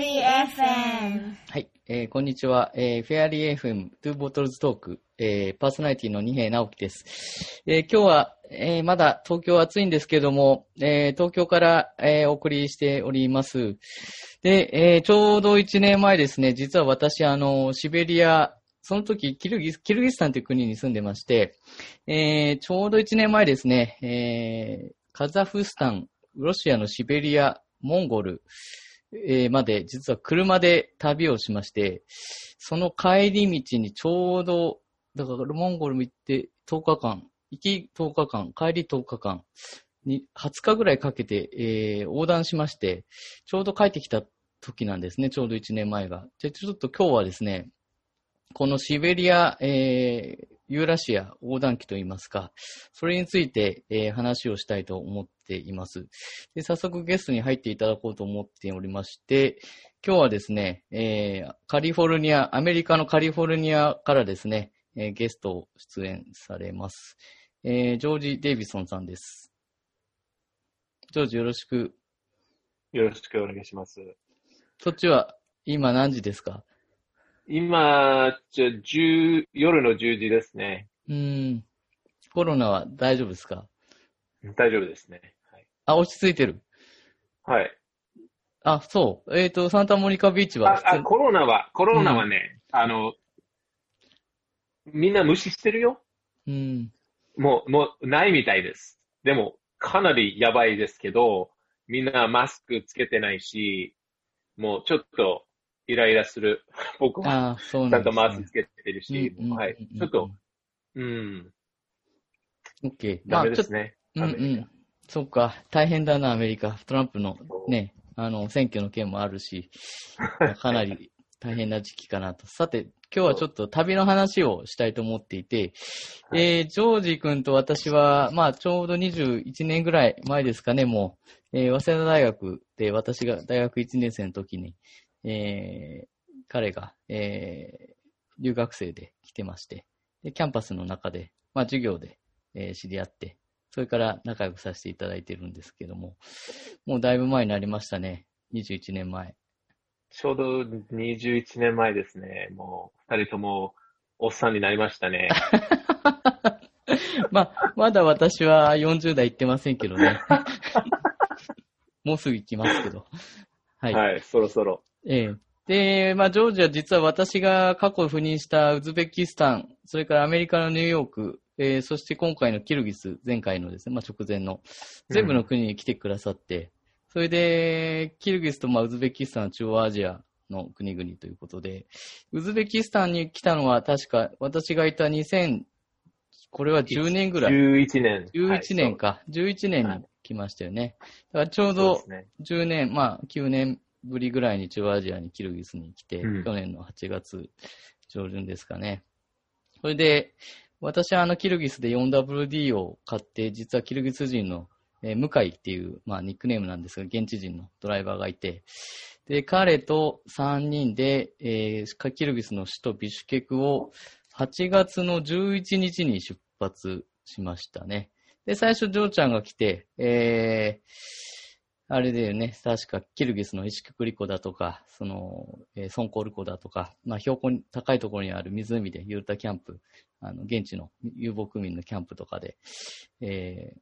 リー FM。はい、えー、こんにちは。えー、フェアリー FM、トゥーボトルズトーク、えー、パーソナリティの二平直樹です。えー、今日は、えー、まだ東京暑いんですけども、えー、東京から、えー、お送りしております。で、えー、ちょうど1年前ですね、実は私、あの、シベリア、その時、キルギス、キルギスタンという国に住んでまして、えー、ちょうど1年前ですね、えー、カザフスタン、ロシアのシベリア、モンゴル、えー、まで、実は車で旅をしまして、その帰り道にちょうど、だからモンゴルも行って10日間、行き10日間、帰り10日間、に20日ぐらいかけて、えー、横断しまして、ちょうど帰ってきた時なんですね、ちょうど1年前が。じゃちょっと今日はですね、このシベリア、えー、ユーラシア横断機といいますか、それについて、えー、話をしたいと思っています。で。早速ゲストに入っていただこうと思っておりまして、今日はですね、えー、カリフォルニア、アメリカのカリフォルニアからですね、えー、ゲストを出演されます。えー、ジョージ・デイビソンさんです。ジョージよろしく。よろしくお願いします。そっちは今何時ですか？今、じゃ10、夜の10時ですね。うん。コロナは大丈夫ですか？大丈夫ですね。はい、あ、落ち着いてるはい。あ、そう。えっ、ー、と、サンタモニカビーチはあ。あ、コロナは、コロナはね、うん、あの、みんな無視してるよ。うん。もう、もう、ないみたいです。でも、かなりやばいですけど、みんなマスクつけてないし、もうちょっとイライラする。僕は、ちゃんとマスクつけてるし、はい。ちょっと、うん。オッケー。ダメですね。うんうん。そっか。大変だな、アメリカ。トランプのね、あの、選挙の件もあるし、かなり大変な時期かなと。さて、今日はちょっと旅の話をしたいと思っていて、はい、えー、ジョージ君と私は、まあ、ちょうど21年ぐらい前ですかね、もう、えー、早稲田大学で私が大学1年生の時に、えー、彼が、えー、留学生で来てまして、で、キャンパスの中で、まあ、授業で、えー、知り合って、それから仲良くさせていただいてるんですけども、もうだいぶ前になりましたね。21年前。ちょうど21年前ですね。もう、二人とも、おっさんになりましたね。まあ、まだ私は40代行ってませんけどね。もうすぐ行きますけど。はい。はい、そろそろ。ええ。で、まあ、ジョージは実は私が過去赴任したウズベキスタン、それからアメリカのニューヨーク、えー、そして今回のキルギス、前回のですね、まあ、直前の、全部の国に来てくださって、うん、それで、キルギスと、まあ、ウズベキスタン、中央アジアの国々ということで、ウズベキスタンに来たのは確か、私がいた2000、これは10年ぐらい。11年。11年か。はい、11年に来ましたよね。だからちょうど10年、ね、まあ9年ぶりぐらいに中央アジアにキルギスに来て、うん、去年の8月上旬ですかね。それで、私はあのキルギスで 4WD を買って、実はキルギス人の、えー、向井っていう、まあ、ニックネームなんですが、現地人のドライバーがいて、で、彼と3人で、えー、キルギスの首都ビシュケクを8月の11日に出発しましたね。で、最初、ジョーちゃんが来て、えー、あれだよね、確かキルギスのイシククリ湖だとか、その、えー、ソンコル湖だとか、まあ、標高に高いところにある湖でユータキャンプ、あの、現地の遊牧民のキャンプとかで、え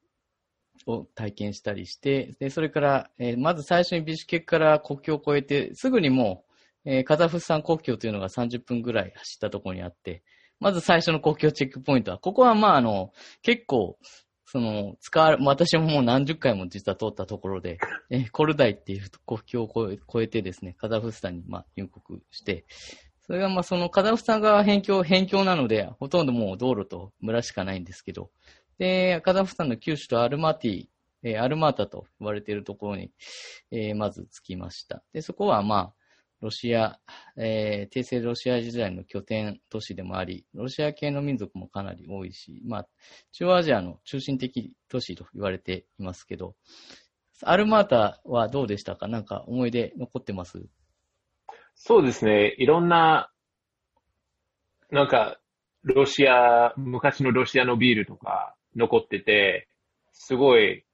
ー、を体験したりして、で、それから、えー、まず最初にビシュケから国境を越えて、すぐにもう、えー、カザフスタン国境というのが30分ぐらい走ったところにあって、まず最初の国境チェックポイントは、ここはまああの、結構、その、使われ、私ももう何十回も実は通ったところで、えコルダイっていう国境を越えてですね、カザフスタンにまあ入国して、それがまあそのカザフスタン側辺境、辺境なので、ほとんどもう道路と村しかないんですけど、で、カザフスタンの旧首都アルマティ、えー、アルマータと呼ばれているところに、えー、まず着きました。で、そこはまあ、ロシア、えー、帝政ロシア時代の拠点都市でもあり、ロシア系の民族もかなり多いし、まあ、中央アジアの中心的都市と言われていますけど、アルマータはどうでしたか？なんか思い出残ってます？そうですね。いろんな、なんか、ロシア、昔のロシアのビールとか残ってて、すごい、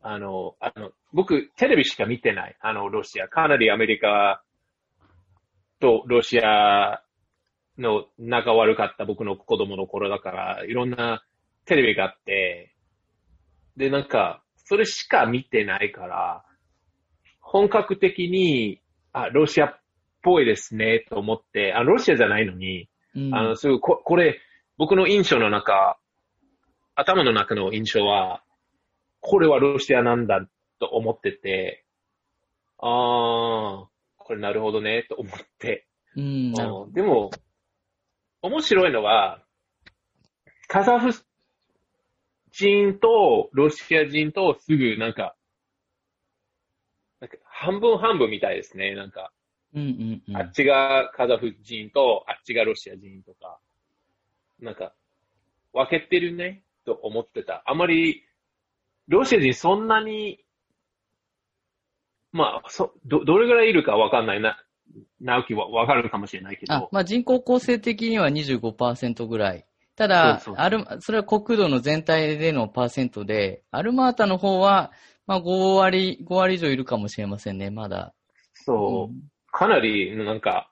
あの、あの、僕、テレビしか見てない。あの、ロシア。かなりアメリカとロシアの仲悪かった僕の子供の頃だから、いろんなテレビがあって、で、なんか、それしか見てないから、本格的に、あ、ロシアっぽいですね、と思って、あ、ロシアじゃないのに、うん、あの、すぐこ、これ、僕の印象の中、頭の中の印象は、これはロシアなんだと思ってて、ああ、これなるほどね、と思って。うん、でも、面白いのは、カザフ人とロシア人とすぐなんか、なんか半分半分みたいですね、なんか。うんうんうん、あっちがカザフ人とあっちがロシア人とか、なんか、分けてるね、と思ってた。あまり、ロシア人そんなに、まあ、そ、ど、どれぐらいいるかわかんないな。直樹はわかるかもしれないけど。あ、まあ人口構成的には25%ぐらい。ただ、そうそそれは国土の全体でのパーセントで、アルマータの方は、まあ5割、5割以上いるかもしれませんね、まだ。そう。うん、かなり、なんか、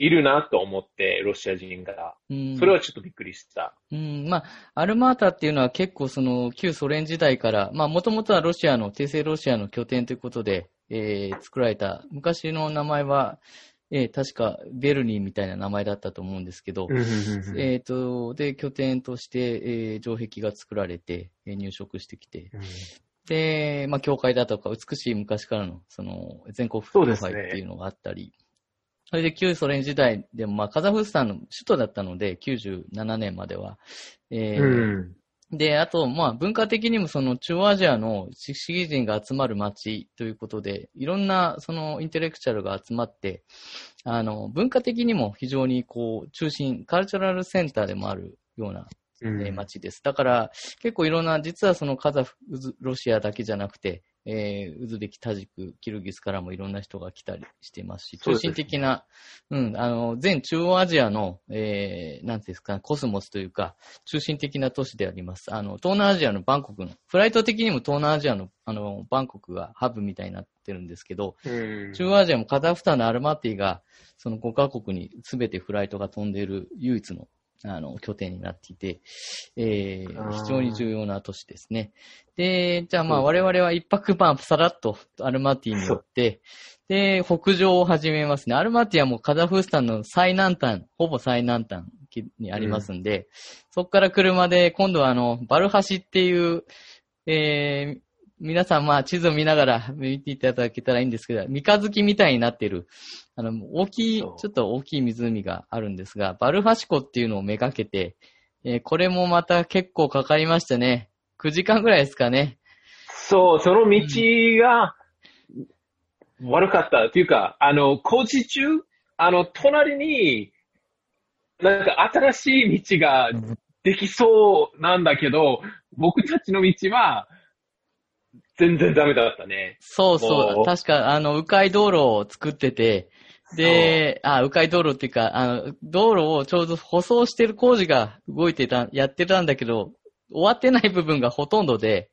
いるなと思って、ロシア人が。うん、それはちょっとびっくりした。うん、まあ、アルマータっていうのは結構その旧ソ連時代から、まあ、もともとはロシアの、帝政ロシアの拠点ということで、えー、作られた、昔の名前は、えー、確かベルニーみたいな名前だったと思うんですけど、えっ、と、で、拠点として、えー、城壁が作られて、えー、入植してきて、うん、で、まあ、教会だとか、美しい昔からの、その、全国教会っていうのがあったり、それで旧ソ連時代でも、まあ、カザフスタンの首都だったので、97年までは。えー、うんで、あと、まあ、文化的にもその中央アジアの市議人が集まる街ということで、いろんなそのインテレクチャルが集まって、あの、文化的にも非常にこう、中心、カルチャラルセンターでもあるような、え街です。だから、結構いろんな、実はそのカザフ、ロシアだけじゃなくて、えー、ウズベキ、タジク、キルギスからもいろんな人が来たりしていますし、中心的な、ううん、あの、全中央アジアの、えー、なんですか、コスモスというか、中心的な都市であります。あの、東南アジアのバンコクの、フライト的にも東南アジアの、あの、バンコクがハブみたいになってるんですけど、中央アジアもカザフスタンのアルマティが、その5カ国に全てフライトが飛んでいる唯一のあの、拠点になっていて、えー、非常に重要な都市ですね。で、じゃあまあ我々は一泊晩さらっとアルマティによって、で、北上を始めますね。アルマティはもうカザフスタンの最南端、ほぼ最南端にありますんで、うん、そこから車で今度はあの、バルハシっていう、えー、皆さんまあ地図を見ながら見ていただけたらいいんですけど、三日月みたいになっている、あの、大きい、ちょっと大きい湖があるんですが、バルハシコっていうのをめがけて、えー、これもまた結構かかりましたね。9時間ぐらいですかね。そう、その道が悪かった。っていうか、あの、工事中、あの、隣に、なんか新しい道ができそうなんだけど、僕たちの道は、全然ダメだったね。そうそう。確か、あの、迂回道路を作ってて、で、あ、迂回道路っていうか、あの、道路をちょうど舗装してる工事が動いてた、やってたんだけど、終わってない部分がほとんどで、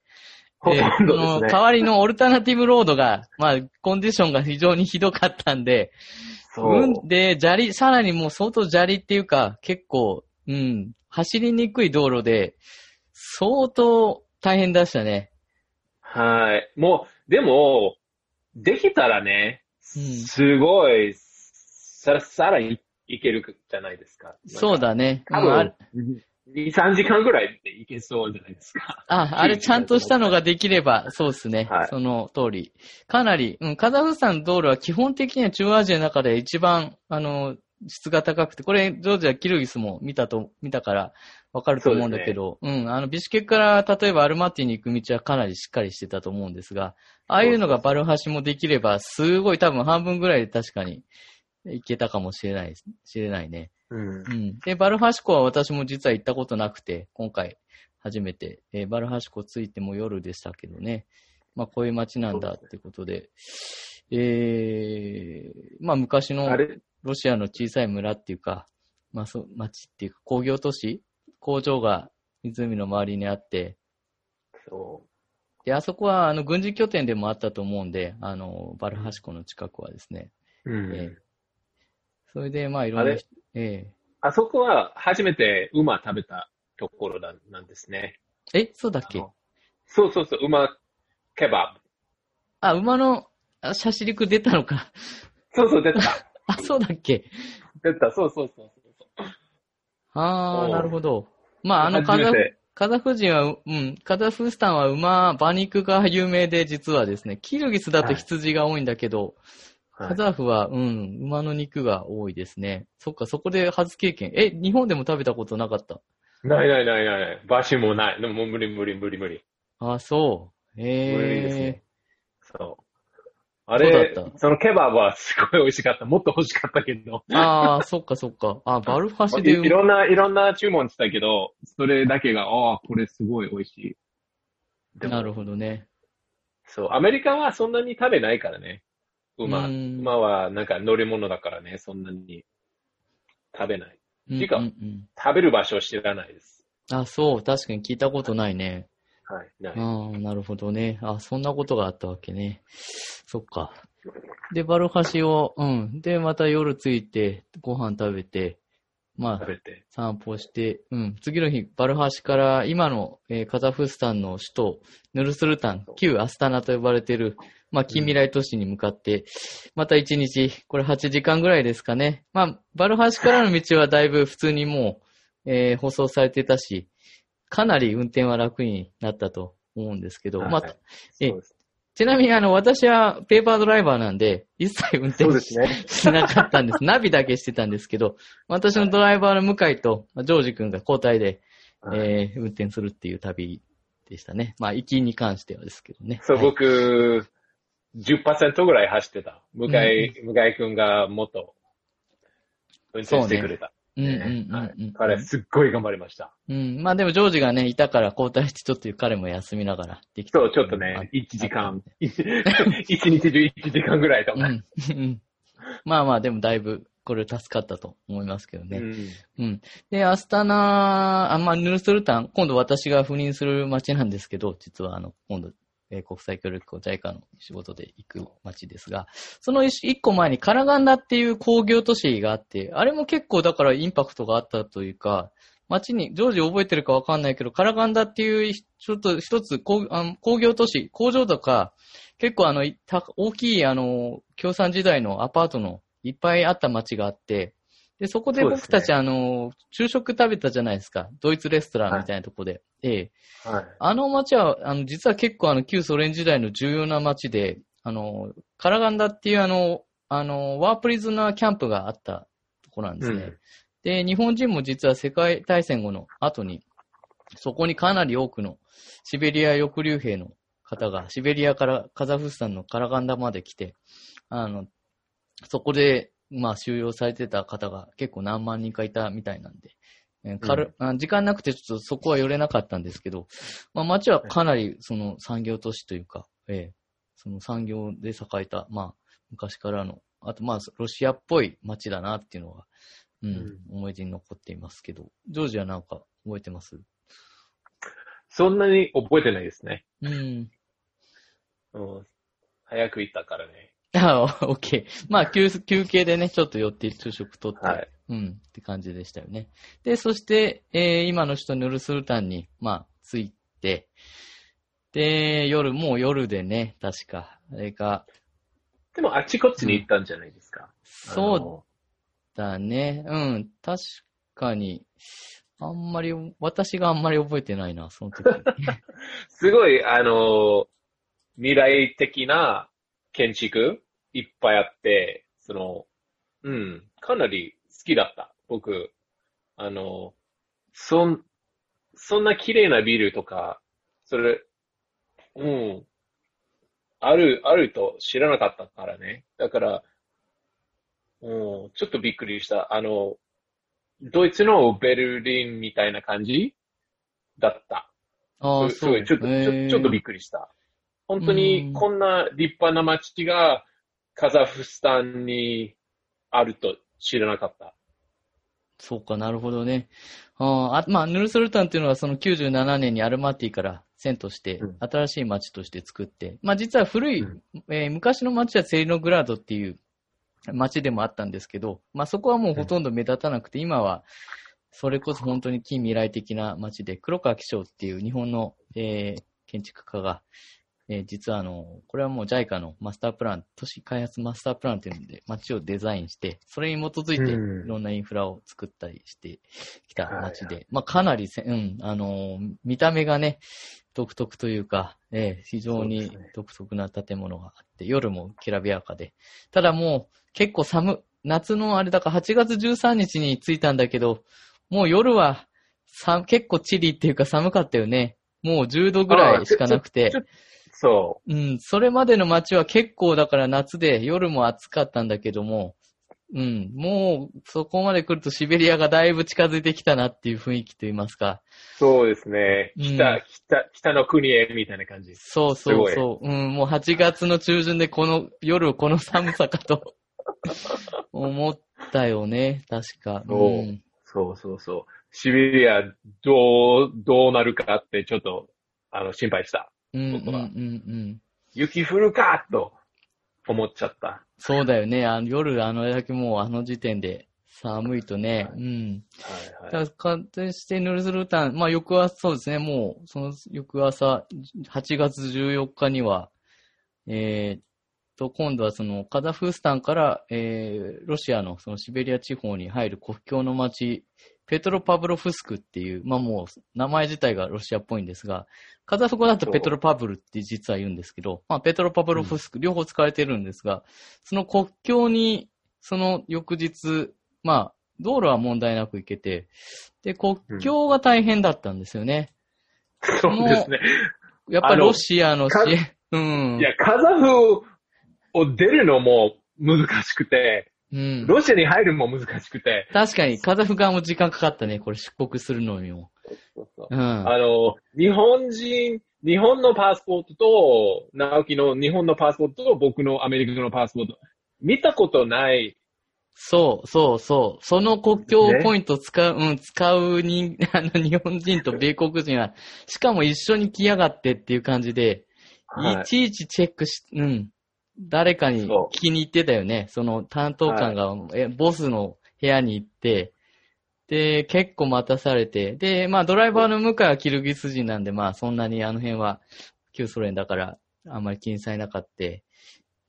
ほとんどですね。代わりのオルタナティブロードが、まあ、コンディションが非常にひどかったんで、うん、で、砂利、さらにもう相当砂利っていうか、結構、うん、走りにくい道路で、相当大変でしたね。はい。もう、でも、できたらね、すごい、さら、さらにいけるじゃないですか。そうだね。多分、2、3時間ぐらいでいけそうじゃないですか。あ、あれ ちゃんとしたのができれば、そうですね。はい、その通り。かなり、うん、カザフスタンの道路は基本的には中央アジアの中で一番、あの、質が高くて、これ、ジョージア、キルギスも見たと、見たから、わかると思うんだけど、うね、うん、あの、ビシュケから、例えばアルマティに行く道はかなりしっかりしてたと思うんですが、ああいうのがバルハシもできれば、すごい多分半分ぐらいで確かに行けたかもしれない、しれないね。うん。うん。で、バルハシコは私も実は行ったことなくて、今回初めて、えー、バルハシコ着いても夜でしたけどね。まあ、こういう街なんだってことで、えー、まあ、昔のロシアの小さい村っていうか、まあ、そう、街っていうか工業都市？工場が湖の周りにあって、そう。で、あそこは、あの、軍事拠点でもあったと思うんで、あの、バルハシコの近くはですね。うん。えー、それで、まあ、いろんな、ええあそこは初めて馬食べたところなんですね。え、そうだっけ？そうそうそう、馬ケバブ。あ、馬の、あ、シャシリク出たのか。そうそう、出た。あ、そうだっけ？出た、そうそうそうそう。ああ、なるほど。まあ、あの、カザフ、カザフ人は、うん、カザフスタンは馬、馬肉が有名で、実はですね、キルギスだと羊が多いんだけど、はい、カザフは、うん、馬の肉が多いですね。そっか、そこで初経験。え、日本でも食べたことなかった？ないないないない。場所もない。でも無理無理無理無理。あ、そう。へえ。無理ですね。そう。あれ、そのケバブはすごい美味しかった。もっと欲しかったけど。ああ、そっかそっか。あ、バルファシでい。いろんな、いろんな注文したけど、それだけが、ああ、これすごい美味しい。なるほどね。そう、アメリカはそんなに食べないからね。馬。馬はなんか乗り物だからね、そんなに食べない。ていうか、食べる場所を知らないです。あ、そう、確かに聞いたことないね。はい、ない。ああ、なるほどね。あ、そんなことがあったわけね。そっか。で、バルハシを、うん。で、また夜着いて、ご飯食べて、まあ、散歩して、うん。次の日、バルハシから今の、えー、カザフスタンの首都、ヌルスルタン、旧アスタナと呼ばれている、まあ、近未来都市に向かって、また一日、これ8時間ぐらいですかね。まあ、バルハシからの道はだいぶ普通にもう、えー、舗装されてたし、かなり運転は楽になったと思うんですけど、はい、まあ、え、ちなみにあの、私はペーパードライバーなんで、一切運転し,、ね、しなかったんです。ナビだけしてたんですけど、私のドライバーの向井と、ジョージ君が交代で、はい、えー、運転するっていう旅でしたね。まあ、行きに関してはですけどね。そう、はい、僕、10%ぐらい走ってた。向井、うん、向井君がもっと運転してくれた。うんうんうん、彼、すっごい頑張りました。うん。まあでも、ジョージがね、いたから交代して、ちょっと彼も休みながらできた。そう、ちょっとね、1時間、一日中1時間ぐらいとか、うん。まあまあ、でもだいぶ、これ助かったと思いますけどね。うん。うん、で、アスタナ、あ、まあ、ヌルスルタン、今度私が赴任する街なんですけど、実はあの、今度、えー、国際協力校 JICA の仕事で行く街ですが、その一個前にカラガンダっていう工業都市があって、あれも結構だからインパクトがあったというか、街に、常時覚えてるかわかんないけど、カラガンダっていう、ちょっと一つ工工業都市、工場とか、結構あの、大きいあの、共産時代のアパートのいっぱいあった街があって、で、そこで僕たち、ね、あの、昼食食べたじゃないですか。ドイツレストランみたいなとこで。はい、ええ。はい、あの街は、あの、実は結構あの、旧ソ連時代の重要な街で、あの、カラガンダっていうあの、あの、ワープリズナーキャンプがあったとこなんですね。うん、で、日本人も実は世界大戦後の後に、そこにかなり多くのシベリア抑留兵の方が、シベリアからカザフスタンのカラガンダまで来て、あの、そこでまあ収容されてた方が結構何万人かいたみたいなんで、えー、軽、うん、時間なくてちょっとそこは寄れなかったんですけど、まあ街はかなりその産業都市というか、えー、その産業で栄えた、まあ昔からの、あとまあロシアっぽい街だなっていうのは、うん、うん、思い出に残っていますけど、ジョージはなんか覚えてます？そんなに覚えてないですね。うん。うん、早く行ったからね。ああ、オッケー。まあ休、休憩でね、ちょっと寄って昼食とって、はい、うん、って感じでしたよね。で、そして、えー、今の首都ヌルスルタンに、まあ、着いて、で、夜、もう夜でね、確か、あれが。でも、あっちこっちに行ったんじゃないですか。うん、そうだね。うん、確かに。あんまり、私があんまり覚えてないな、その時。すごい、あの、未来的な建築いっぱいあって、その、うん、かなり好きだった。僕、あの、そん、そんな綺麗なビルとか、それ、うん、ある、あると知らなかったからね。だから、うん、ちょっとびっくりした。あの、ドイツのベルリンみたいな感じ？だった。ああ、すごい、ちょっと、ちょちょっとびっくりした。本当にこんな立派な街がカザフスタンにあると知らなかった。そうか、なるほどね。ああ、まあ、ヌルソルタンっていうのはその97年にアルマティから遷として、新しい街として作って、うん、まあ実は古い、うん、えー、昔の街はセリノグラードっていう街でもあったんですけど、まあそこはもうほとんど目立たなくて、今はそれこそ本当に近未来的な街で、黒川紀章っていう日本の、えー、建築家が、えー、実はあの、これはもう JICA のマスタープラン、都市開発マスタープランっていうので街をデザインして、それに基づいていろんなインフラを作ったりしてきた街で、うん、まあかなりせ、うん、あの、見た目がね、独特というか、えー、非常に独特な建物があって、夜もきらびやかで。ただもう結構寒、夏のあれだから8月13日に着いたんだけど、もう夜はさ結構チリっていうか寒かったよね。もう10度ぐらいしかなくて。そう。うん、それまでの街は結構だから夏で夜も暑かったんだけども、うん、もうそこまで来るとシベリアがだいぶ近づいてきたなっていう雰囲気と言いますか。そうですね。北、うん、北、北の国へみたいな感じ。そうそうそう。うん、もう8月の中旬でこの夜この寒さかと 思ったよね、確か。そう。うんそうそうそう。シベリア、どう、どうなるかってちょっと、あの、心配した。うん。うん、うん、雪降るかと思っちゃった。そうだよね。あの夜、あのだけもうあの時点で寒いとね。はい、うん。はいはい。だから、勝してヌルズルタン、まあ翌朝、そうですね。もう、その翌朝、8月14日には、えー、と、今度はそのカザフスタンから、えー、ロシアのそのシベリア地方に入る国境の町、ペトロパブロフスクっていう、まあもう名前自体がロシアっぽいんですが、カザフ語だとペトロパブルって実は言うんですけど、まあペトロパブロフスク、両方使われてるんですが、その国境に、その翌日、まあ道路は問題なく行けて、で、国境が大変だったんですよね。うん、そうですね。やっぱりロシアの支援、うん。いや、カザフを出るのも難しくて、うん。ロシアに入るのも難しくて。確かに、カザフ側も時間かかったね、これ出国するのにも。そうそううん。あの、日本人、日本のパスポートと、直樹の日本のパスポートと僕のアメリカのパスポート、見たことないそう、そう、そう。その国境ポイント使う、ね、うん、使うに、あの、日本人と米国人は、しかも一緒に来やがってっていう感じで、はい、いちいちチェックし、うん、誰かに聞きに行ってたよね。その担当官が、はい、え、ボスの部屋に行って、で、結構待たされて、で、まあドライバーの向井はキルギス人なんで、まあそんなにあの辺は旧ソ連だからあんまり気にされなかった。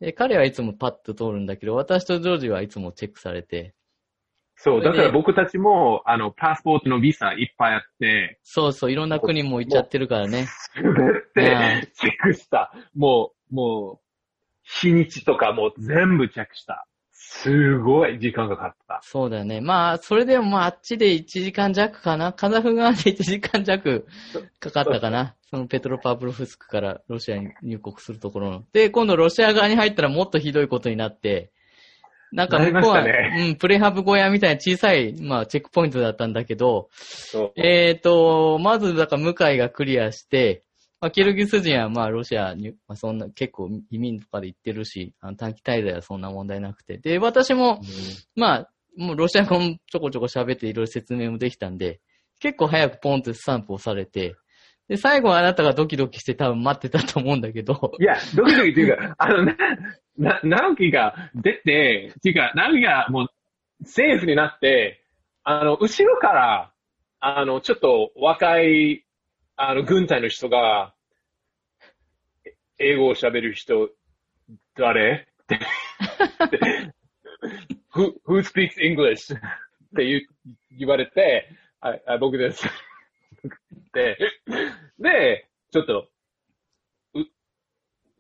で、彼はいつもパッと通るんだけど、私とジョージはいつもチェックされて。そう、だから僕たちも、あの、パスポートのビザいっぱいあって。そうそう、いろんな国も行っちゃってるからね。すべてチェックした。もう、もう、日にちとかも全部チェックした。すごい時間がかかった。そうだよね。まあ、それでもまあ、あっちで1時間弱かな。カザフ側で1時間弱かかったかな。そのペトロパブロフスクからロシアに入国するところの。で、今度ロシア側に入ったらもっとひどいことになって、なんか向こうは、ね、うん、プレハブ小屋みたいな小さい、まあ、チェックポイントだったんだけど、えっ、ー、と、まず、だから向井がクリアして、まあ、キルギス人はまあロシアに、まあ、そんな結構移民とかで行ってるし、あの短期滞在はそんな問題なくて。で、私も、まあ、もうロシア語もちょこちょこ喋っていろいろ説明もできたんで、結構早くポンってスタンプをされて、で、最後はあなたがドキドキして多分待ってたと思うんだけど。いや、ドキドキっていうか、あの、な、な、直樹が出て、っていうか、直樹がもう、セーフになって、あの、後ろから、あの、ちょっと若いあの、軍隊の人が、英語を喋る人、誰？って who, who speaks English? って言言われて、ああ僕です。で、で、ちょっと、う、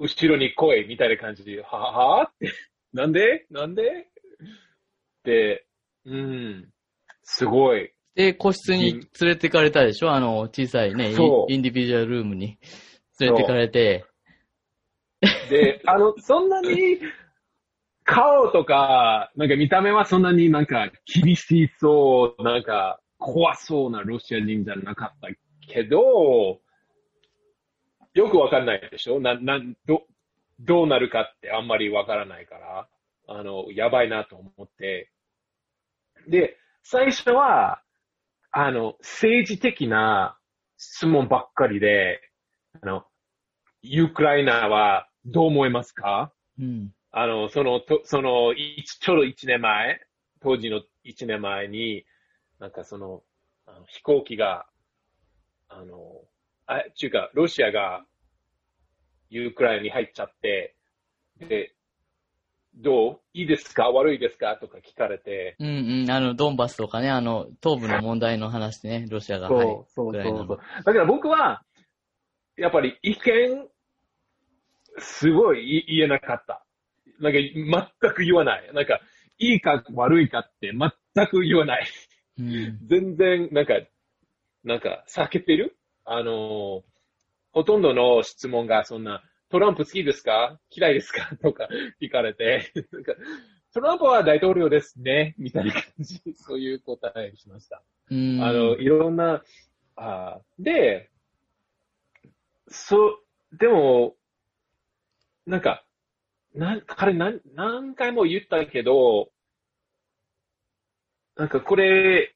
後ろに来いみたいな感じで、はは？って、なんで？なんで？で、うん、すごい。で、個室に連れてかれたでしょ？あの、小さいね、インディビジュアルルームに連れてかれて。で、あの、そんなに、顔とか、なんか見た目はそんなになんか厳しそう、なんか怖そうなロシア人じゃなかったけど、よくわかんないでしょ？な、な、ど、どうなるかってあんまりわからないから、あの、やばいなと思って。で、最初は、あの、政治的な質問ばっかりで、あの、ウクライナはどう思いますか、うん、あの、その、とその、ちょうど1年前、当時の1年前に、なんかその、あの飛行機が、あの、あ、ちゅうか、ロシアが、ユークライナに入っちゃって、で、どう？いいですか？悪いですか？とか聞かれて。うんうん。あの、ドンバスとかね、あの、東部の問題の話でね、ロシアが。そう、そうそうそう。だから僕は、やっぱり意見、すごい言えなかった。なんか、全く言わない。なんか、いいか悪いかって全く言わない。うん、全然、なんか、なんか、避けてる？あの、ほとんどの質問がそんな、トランプ好きですか？嫌いですか？とか聞かれて、なんか、トランプは大統領ですね、みたいな感じ、そういう答えしました。あの、いろんな、あで、そう、でも、なんか、な、彼何、何回も言ったけど、なんかこれ、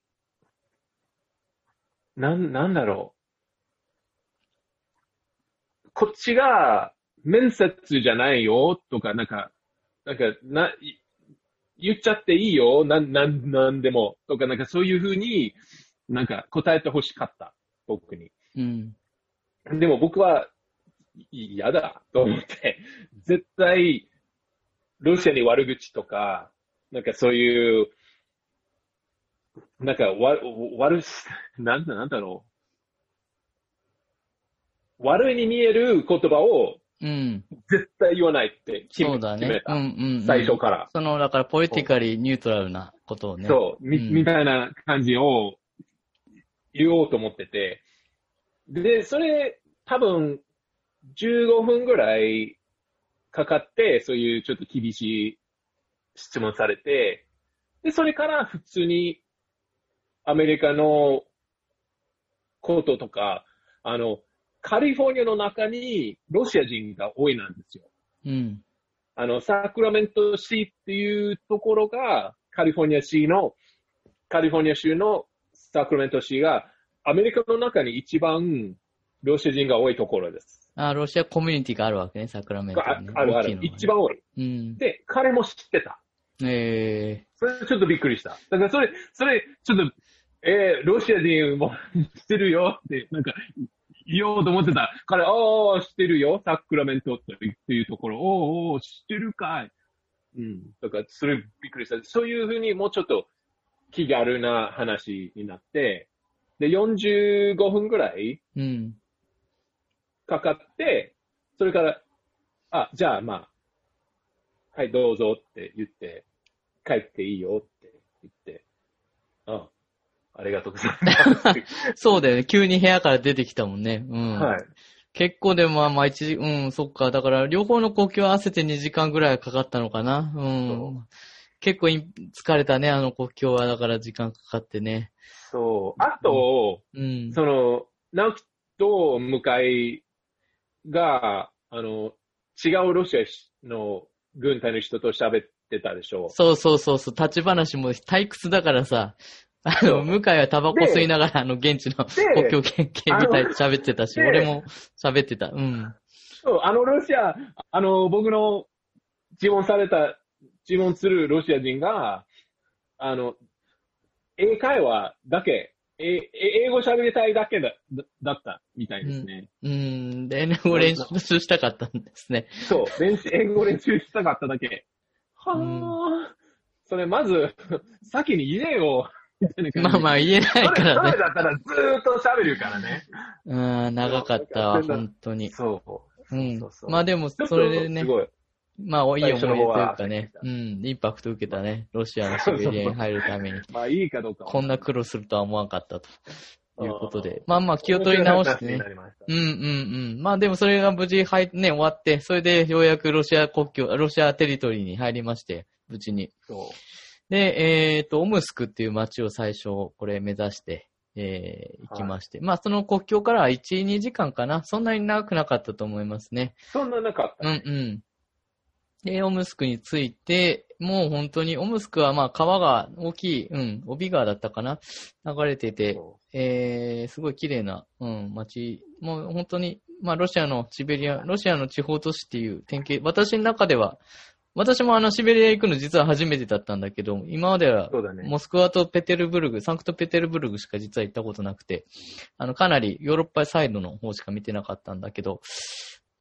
なん、なんだろう。こっちが面接じゃないよとか、なんか、なんか、な、言っちゃっていいよ、なん、なん、なんでも、とか、なんかそういうふうに、なんか答えてほしかった、僕に。うん。でも僕は、嫌だと思って、絶対、ロシアに悪口とか、なんかそういう、なんか、わ、悪、なんだ、なんだろう。悪いに見える言葉を、うん。絶対言わないって決め,、そうだね、うんうん、うん、最初から。その、だから、ポリティカリーニュートラルなことをね。そう、み、うん、みたいな感じを言おうと思ってて。で、それ、多分、15分ぐらいかかって、そういうちょっと厳しい質問されて、で、それから普通にアメリカのこととか、あの、カリフォルニアの中にロシア人が多いなんですよ。うん。あの、サクラメント市っていうところが、カリフォルニア市の、カリフォルニア州のサクラメント市が、アメリカの中に一番ロシア人が多いところです。あ、ロシアコミュニティがあるわけね、サクラメント、ね、あるある、ね、一番多い。うん。で、彼も知ってた。ええー、それちょっとびっくりした。だからそれ、それ、ちょっと、えー、ロシア人も知ってるよって、なんか、言おうと思ってた。彼、おー、知ってるよ。サクラメントっていうところ、おー、おー、知ってるかい。うん。だから、それびっくりした。そういうふうにもうちょっと気軽な話になって、で、45分ぐらい、うん。かかって、それから、あ、じゃあまあ、はい、どうぞって言って、帰っていいよって言って、あありがとうございます。そうだよね。急に部屋から出てきたもんね。うん。はい。結構でもまあまあ一時、うん、そっか。だから両方の呼吸合わせて2時間ぐらいかかったのかな。うん。結構疲れたね、あの呼吸は。だから時間かかってね。そう。あと、うん、その、直樹と向井が、あの、違うロシアの軍隊の人と喋ってたでしょ。そうそうそうそう。立ち話も退屈だからさ、あの、向井はタバコ吸いながら、あの、現地の国境警備隊と喋ってたし、俺も喋ってた。うん。そう、あの、ロシア、あの、僕の、自問された、自問するロシア人が、あの、英会話だけ、え英語喋りたいだけだだったみたいですね。うん、うんで、英語練習したかったんですね。そう、練習、英語練習したかっただけ。はあ、それまず、先に言えよ。まあまあ言えないからね。それだったらずーっと喋るからね。うん、長かったわ、本当に。そう。うん。まあでも、それでね。まあ、いい思い出というかね、うん、インパクト受けたね、ロシアのシベリアに入るために。まあ、いいかどうか。こんな苦労するとは思わなかったと。いうことで。まあまあ気を取り直してね。うんうんうん。まあでもそれが無事入ね、終わって、それでようやくロシア国境、ロシアテリトリーに入りまして、無事に。そう。で、えっ、ー、と、オムスクっていう街を最初、これ目指して、えー、行きまして。はい、まあ、その国境から1、2時間かな。そんなに長くなかったと思いますね。そんななかった、ね、うんうん。で、オムスクに着いて、もう本当に、オムスクはまあ川が大きい、うん、帯川だったかな流れてて、えー、すごい綺麗な、うん、街。もう本当に、まあロシアのシベリア、ロシアの地方都市っていう典型、私の中では、私もあの、シベリア行くの実は初めてだったんだけど、今までは、モスクワとペテルブルグ、サンクトペテルブルグしか実は行ったことなくて、あの、かなりヨーロッパサイドの方しか見てなかったんだけど、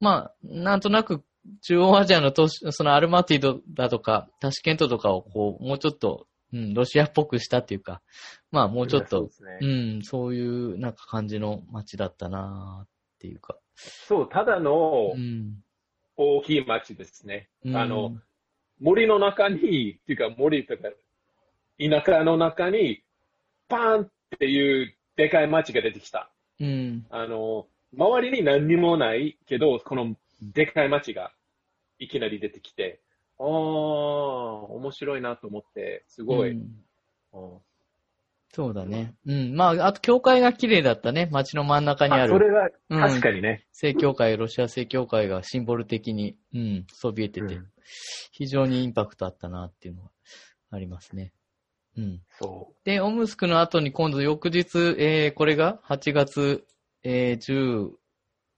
まあ、なんとなく中央アジアの都市、そのアルマティドだとか、タシケントとかをこう、もうちょっと、うん、ロシアっぽくしたっていうか、まあもうちょっと、うね、うん、そういうなんか感じの街だったなっていうか。そう、ただの、大きい街ですね。うん、あの、森の中に、っていうか森とか、田舎の中に、パーンっていうでかい街が出てきた。うん。あの、周りに何にもないけど、このでかい街がいきなり出てきて、ああ、面白いなと思って、すごい。うん、そうだね。うん。まあ、あと、教会が綺麗だったね。街の真ん中にある。それは、確かにね、うん、正教会、ロシア正教会がシンボル的に、うん、そびえてて、うん、非常にインパクトあったなっていうのはありますね。うん。そう。で、オムスクの後に今度翌日、えー、これが？8月、えー、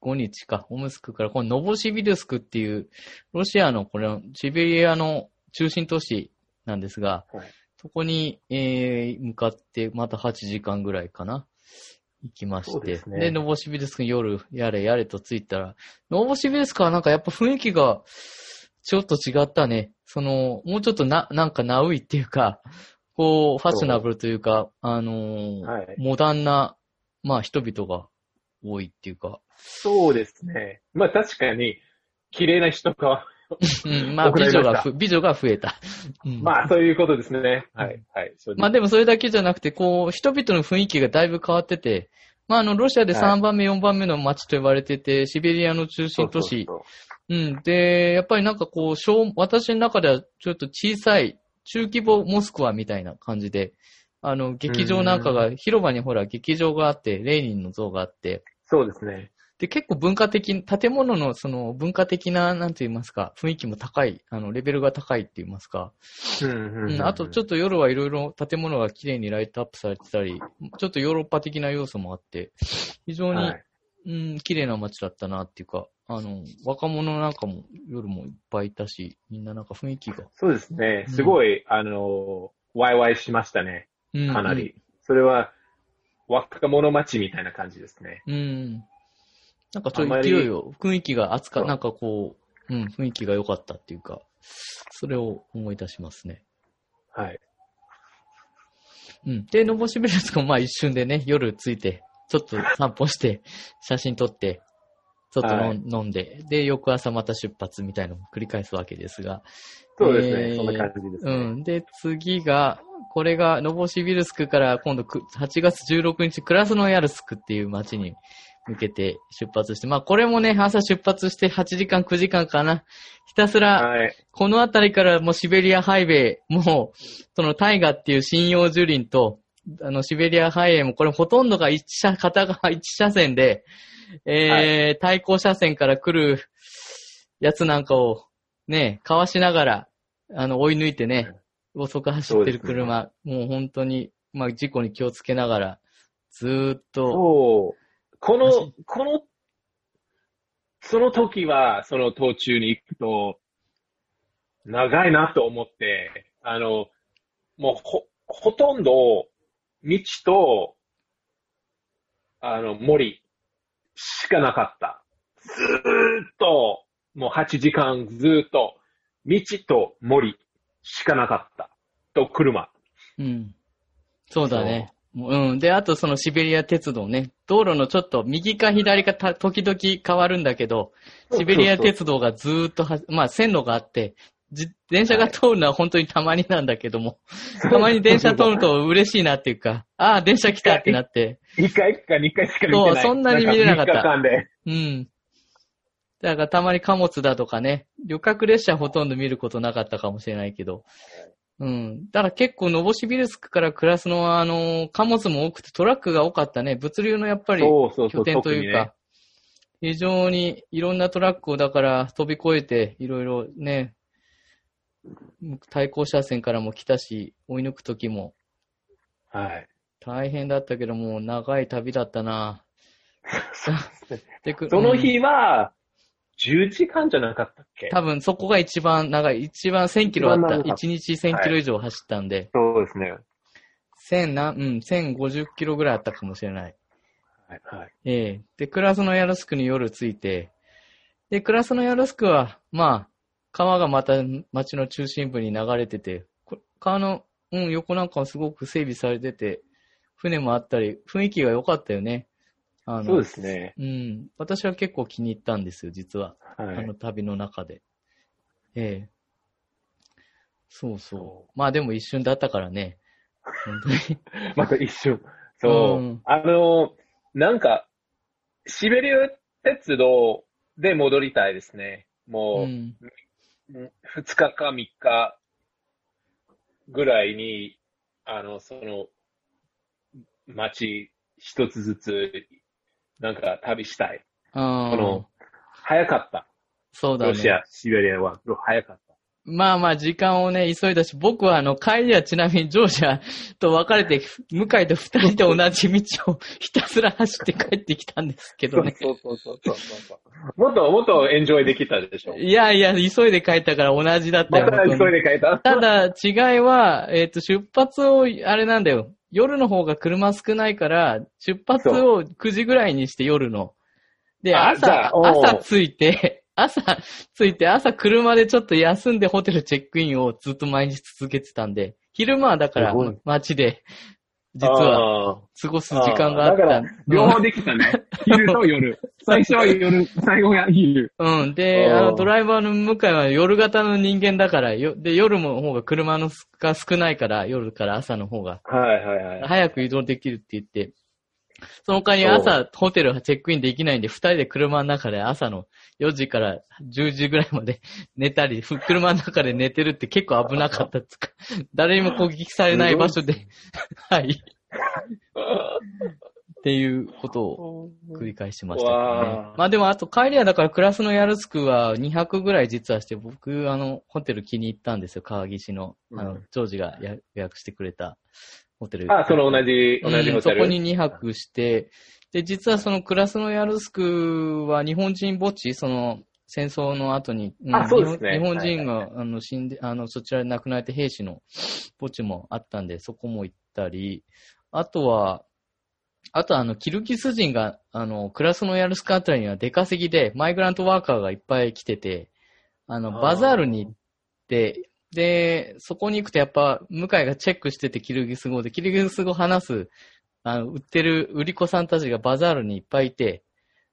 15日か、オムスクから、このノボシビルスクっていう、ロシアのこれ、シベリアの中心都市なんですが、はいそこに、えー、向かって、また8時間ぐらいかな。行きまして。でね、で、ノボシビルスクに夜、やれやれと着いたら、ノボシビルスクはなんかやっぱ雰囲気が、ちょっと違ったね。その、もうちょっとな、なんかナウイっていうか、こう、ファッショナブルというか、あのーはい、モダンな、まあ人々が多いっていうか。そうですね。まあ確かに、綺麗な人がうん、まあ、美女がふ、美女が増えた。うん、まあ、そういうことですね。はい、はい。まあでもそれだけじゃなくて、こう、人々の雰囲気がだいぶ変わってて、まあ、あの、ロシアで3番目、4番目の街と呼ばれてて、シベリアの中心都市。うん。で、やっぱりなんかこう、小、私の中ではちょっと小さい、中規模モスクワみたいな感じで、あの、劇場なんかが、広場にほら、劇場があって、レーニンの像があって。そうですね。で、結構文化的、建物のその文化的な、なんて言いますか、雰囲気も高い、あの、レベルが高いって言いますか。うん、うん、あと、ちょっと夜はいろいろ建物が綺麗にライトアップされてたり、ちょっとヨーロッパ的な要素もあって、非常に、はい、うん、綺麗な街だったなっていうか、あの、若者なんかも夜もいっぱいいたし、みんななんか雰囲気が。そうですね。すごい、うん、あの、ワイワイしましたね。かなり。うんうん、それは、若者街みたいな感じですね。うん。なんかそういう勢いを、雰囲気が熱か、なんかこう、うん、雰囲気が良かったっていうか、それを思い出しますね。はい。うん。で、のぼしベルスもまあ一瞬でね、夜着いて、ちょっと散歩して、写真撮って、ちょっと、はい、飲んで、で、翌朝また出発みたいなのを繰り返すわけですが。そうですね、えー、そんな感じですね。うん。で、次が、これが、ノボシビルスクから今度8月16日、クラスノヤルスクっていう街に向けて出発して、まあこれもね、朝出発して8時間、9時間かな。ひたすら、この辺りからもうシベリアハイウェイ、もう、そのタイガっていう針葉樹林と、あの、シベリアハイウェイもこれほとんどが一車、片側一車線で、えー、はい、対向車線から来るやつなんかをね、かわしながら、あの、追い抜いてね、遅く走ってる車、ね、もう本当に、まあ事故に気をつけながら、ずーっと、この、この、その時は、その途中に行くと、長いなと思って、あの、もうほ、ほとんど、道と、あの、森しかなかった。ずーっと、もう8時間ずっと、道と森しかなかった。と、車。うん。そうだね。うん。で、あとそのシベリア鉄道ね。道路のちょっと右か左かた時々変わるんだけど、シベリア鉄道がずーっとは、まあ線路があって、電車が通るのは本当にたまになんだけども、たまに電車通ると嬉しいなっていうか、ああ、電車来たってなって。一回か二回しか見てない。そう、そんなに見れなかった。うん。だからたまに貨物だとかね、旅客列車ほとんど見ることなかったかもしれないけど、うん。だから結構、ノボシビルスクから暮らすのは、あの、貨物も多くてトラックが多かったね。物流のやっぱり拠点というか、非常にいろんなトラックをだから飛び越えて、いろいろね、対向車線からも来たし、追い抜くときも。はい。大変だったけども、長い旅だったな。その日は、10時間じゃなかったっけ？多分そこが一番長い。一番1000キロあった。1日1000キロ以上走ったんで。そうですね。1000な、うん、1050キロぐらいあったかもしれない。はい、はい。ええー、で、クラスのヤルスクに夜着いて、で、クラスのヤルスクは、まあ、川がまた街の中心部に流れてて、川の、うん、横なんかはすごく整備されてて、船もあったり、雰囲気が良かったよね。あのそうですね。うん。私は結構気に入ったんですよ、実は。はい、あの旅の中で。ええそうそう。まあでも一瞬だったからね。本当に。また一瞬。そう。うん、あの、なんか、シベリア鉄道で戻りたいですね。もう、うん、2日か3日ぐらいに、あの、その、街一つずつ、なんか旅したい。この、早かった。そうだね。ロシア、シベリアは早かった。まあまあ時間をね、急いだし、僕はあの、帰りはちなみにジョージアと別れて、向井と二人で同じ道を ひたすら走って帰ってきたんですけどね。そうそうそうそうそうもっともっとエンジョイできたでしょ。いやいや、急いで帰ったから同じだったよ。また急いで帰ったただ違いは、えっ、ー、と、出発を、あれなんだよ。夜の方が車少ないから、出発を9時ぐらいにして夜の。で、朝、朝着いて、朝着いて、朝車でちょっと休んでホテルチェックインをずっと毎日続けてたんで、昼間はだから街で、実は、過ごす時間があった。だから、両方できたね。昼と夜。最初は夜、最後は昼。うん。で、あの、ドライバーの向井は夜型の人間だから、よで、夜の方が車のが少ないから、夜から朝の方が。はいはいはい。早く移動できるって言って、その代わり朝、ホテルチェックインできないんで、二人で車の中で朝の4時から10時ぐらいまで 寝たり、車の中で寝てるって結構危なかったっつか、誰にも攻撃されない場所で、はい。っていうことを繰り返しましたね。まあでもあと帰りはだからクラスのヤルスクは200ぐらい実はして、僕あのホテル気に入ったんですよ、川岸の。あの、ジョージが予約してくれたホテル。あ、その同じ、同じホテル、うん、そこに2泊して、で、実はそのクラスノヤルスクは日本人墓地、その戦争の後に、あ、そうですね。日本人が、あの死んで、あの、そちらで亡くなられた兵士の墓地もあったんで、そこも行ったり、あとは、あとあの、キルギス人が、あの、クラスノヤルスクあたりには出稼ぎで、マイグラントワーカーがいっぱい来てて、あの、バザールに行って、で、そこに行くとやっぱ、向井がチェックしてて、キルギス語で、キルギス語話すあの、売ってる売り子さんたちがバザールにいっぱいいて、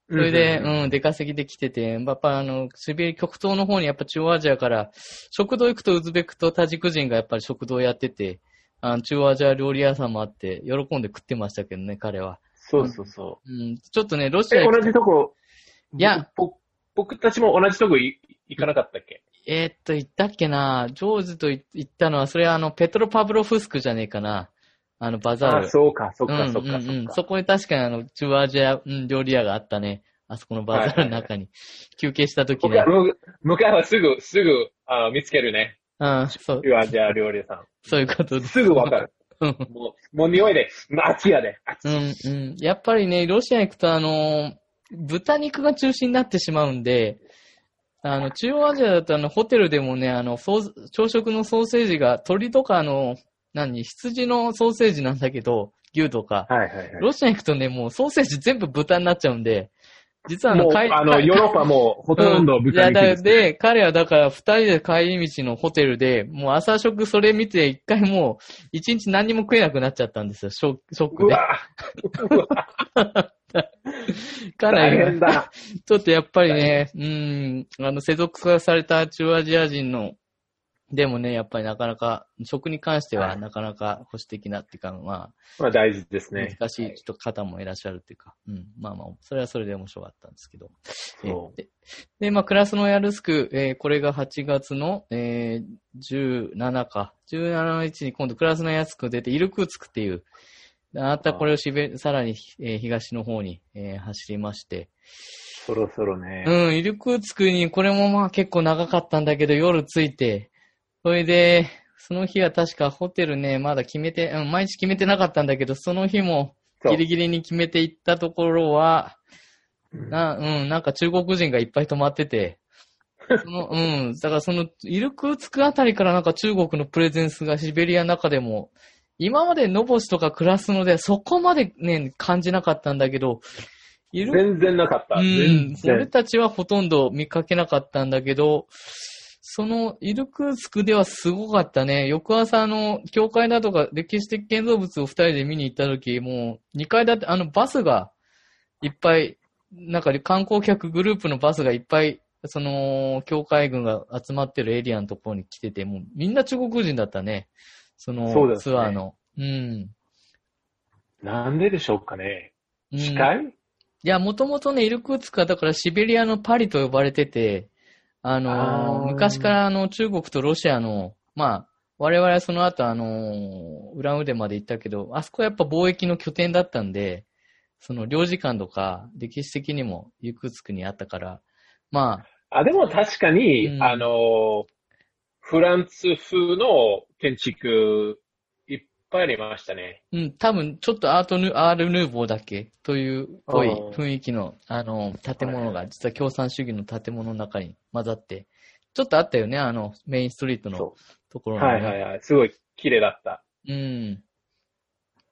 それで、うん、出稼ぎで来てて、やっぱあの、シベリ極東の方にやっぱ中央アジアから、食堂行くとウズベクとタジク人がやっぱり食堂やってて、あの中央アジア料理屋さんもあって、喜んで食ってましたけどね、彼は。そうそうそう。うん、ちょっとね、ロシア同じとこ、いや、僕たちも同じとこ行かなかったっけ？えー、っと、行ったっけなジョーズと行ったのは、それはあの、ペトロパブロフスクじゃねえかな。あの、バザール。あ、そうか、そっか、そっか、そっか。そこに確かにあの、中アジア、うん、料理屋があったね。あそこのバザールの中に。休憩した時ね。向かいはすぐ、すぐ、あ見つけるね。うん、そう。中アジア料理屋さん。そういうことです。すぐわかる。もう、もう匂いで、秋やで。うん、うん。やっぱりね、ロシア行くとあの、豚肉が中心になってしまうんで、あの、中央アジアだとあの、ホテルでもね、あの、朝食のソーセージが、鶏とかあの、何、羊のソーセージなんだけど、牛とか。はいはいはい。ロシア行くとね、もうソーセージ全部豚になっちゃうんで、実はあの、あの、ヨーロッパもほとんど 豚肉です、ね、いや、で、彼はだから二人で帰り道のホテルで、もう朝食それ見て一回もう、一日何にも食えなくなっちゃったんですよ、ショショックで。かなり、ちょっとやっぱりね、うん、あの、世俗された中アジア人のでもね、やっぱりなかなか、食に関してはなかなか保守的なっていうか、まあ、まあ大事ですね。難しい人方もいらっしゃるっていうか、うん、まあまあ、それはそれで面白かったんですけど。でで、まあ、クラスのヤルスク、えー、これが8月の、えー、17か。17日に今度クラスのヤルスク出て、イルクーツクっていう、あなたこれをしべ、さらに、えー、東の方に、えー、走りまして、そろそろね。うん、イルクーツクに、これもまあ結構長かったんだけど、夜着いて、それで、その日は確かホテルね、まだ決めて、うん、毎日決めてなかったんだけど、その日もギリギリに決めていったところは、な、うん、なんか中国人がいっぱい泊まってて、その、うん、だからその、イルクーツクあたりからなんか中国のプレゼンスがシベリアの中でも、今までノボシとか暮らすので、そこまでね、感じなかったんだけど、いる全然なかった。うん。俺たちはほとんど見かけなかったんだけど、そのイルクーツクではすごかったね。翌朝、あの、教会などが歴史的建造物を二人で見に行った時、もう、二階建て、あの、バスがいっぱい、なんか観光客グループのバスがいっぱい、その、教会軍が集まってるエリアのところに来てて、もうみんな中国人だったね。その、そね、ツアーの。うん。なんででしょうかね。近い、うん、い？や、もともとね、イルクーツクはだからシベリアのパリと呼ばれてて、あのー、昔からあの中国とロシアの、まあ、我々はその後あのー、ウランウデまで行ったけど、あそこはやっぱ貿易の拠点だったんで、その領事館とか歴史的にもユクツクにあったから、まあ。あ、でも確かに、うん、あの、フランス風の建築ぱいありましたね。うん、多分、ちょっとアートヌ、アールヌーボーだっけというっぽい雰囲気の、あの、建物が、実は共産主義の建物の中に混ざって、ちょっとあったよね、あの、メインストリートのところに、ね、はいはいはい。すごい綺麗だった。うん。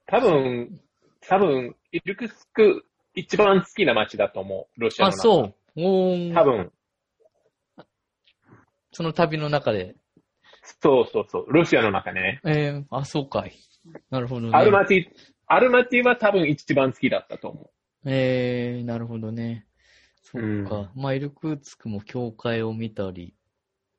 多分、多分、イルクスク一番好きな街だと思う、ロシアの中。あ、そう。お多分。その旅の中で。そうそうそう、ロシアの中ね。ええー、あ、そうかい。なるほどね。アルマティ、アルマティは多分一番好きだったと思う。ええー、なるほどね。そうか。うん、まあ、イルクーツクも教会を見たり、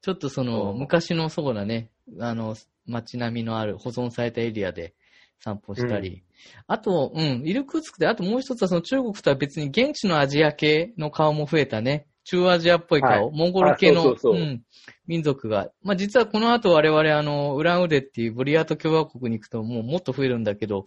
ちょっとその、昔のそうだね、あの、街並みのある保存されたエリアで散歩したり。うん、あと、うん、イルクーツクで、あともう一つはその中国とは別に現地のアジア系の顔も増えたね。中アジアっぽい顔、はい、モンゴル系のそうそうそう、うん、民族が。まあ、実はこの後我々あの、ウランウデっていうブリヤート共和国に行くともうもっと増えるんだけど、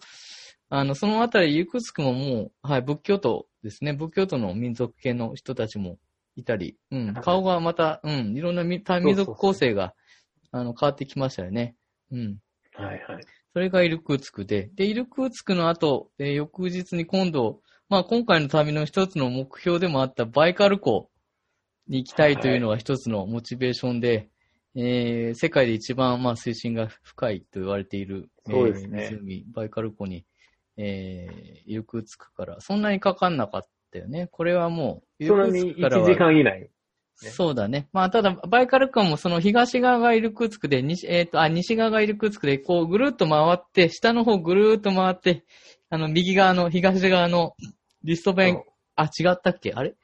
あの、そのあたり、いくつくももう、はい、仏教徒ですね。仏教徒の民族系の人たちもいたり、うん、顔がまた、うん、いろんな民族構成が、あの、変わってきましたよね。うん。はいはい。それがイルクーツクで、で、イルクーツクの後、えー、翌日に今度、まあ今回の旅の一つの目標でもあったバイカル湖に行きたいというのが一つのモチベーションで、はい、えー、世界で一番、まあ、水深が深いと言われている、そうですね、えー、湖、バイカル湖に、えー、イルクーツクから、そんなにかかんなかったよね。これはもう、そんなに1時間以内。ね、そうだね。まあ、ただ、バイカル湖もその東側がイルクーツクで、西、えっ、ー、と、あ、西側がイルクーツクで、こう、ぐるっと回って、下の方ぐるっと回って、あの、右側の、東側のリストベン、あ、違ったっけ？あれ？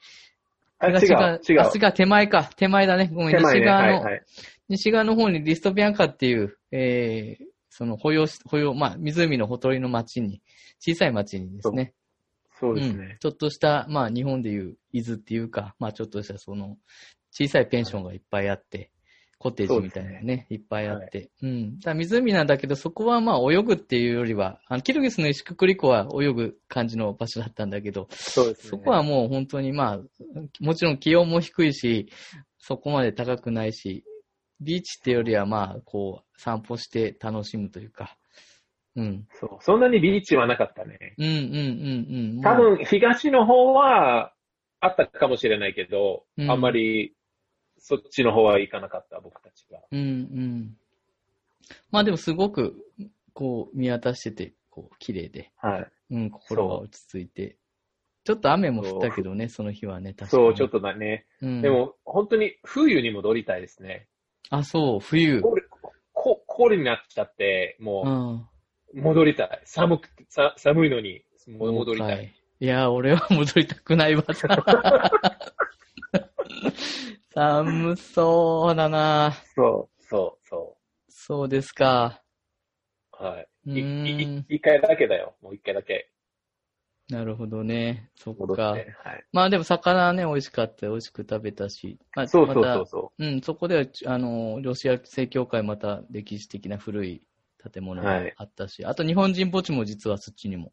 東側、違う。違う、手前か。手前だね。ごめん、ね、西側の、はいはい、西側の方にリストビアンカっていう、えー、その保養、保養、まあ、湖のほとりの町に、小さい町にですね。そうですね、うん。ちょっとした、まあ、日本でいう伊豆っていうか、まあ、ちょっとしたその、小さいペンションがいっぱいあって、コテージみたいなね、ねいっぱいあって。はい、うん。だ湖なんだけど、そこはまあ泳ぐっていうよりは、あのキルギスの石くくり湖は泳ぐ感じの場所だったんだけど、そうですね。そこはもう本当にまあ、もちろん気温も低いし、そこまで高くないし、ビーチってよりはまあ、こう、散歩して楽しむというか、うん。そう。そんなにビーチはなかったね。うんうんうんうん。多分、東の方はあったかもしれないけど、うん、あんまりそっちの方は行かなかった、僕たちが。うんうん。まあでもすごく、こう、見渡してて、こう、綺麗で。はい。うん、心が落ち着いて。ちょっと雨も降ったけどね、その日はね、確かに。そう、ちょっとだね。うん、でも、本当に冬に戻りたいですね。あ、そう、冬。氷、氷になっちゃって、もう、戻りたい。寒くて、さ寒いのに、戻りたい。いや、俺は戻りたくないわ。寒そうだなそう、そう、そう。そうですか。はい。い、一回だけだよ。もう一回だけ。なるほどね。そっか。はい、まあでも魚はね、美味しかった。美味しく食べたし。まあ、そうそうそうそう。うん、そこでは、あの、ロシア正教会また歴史的な古い建物があったし、はい、あと日本人墓地も実はそっちにも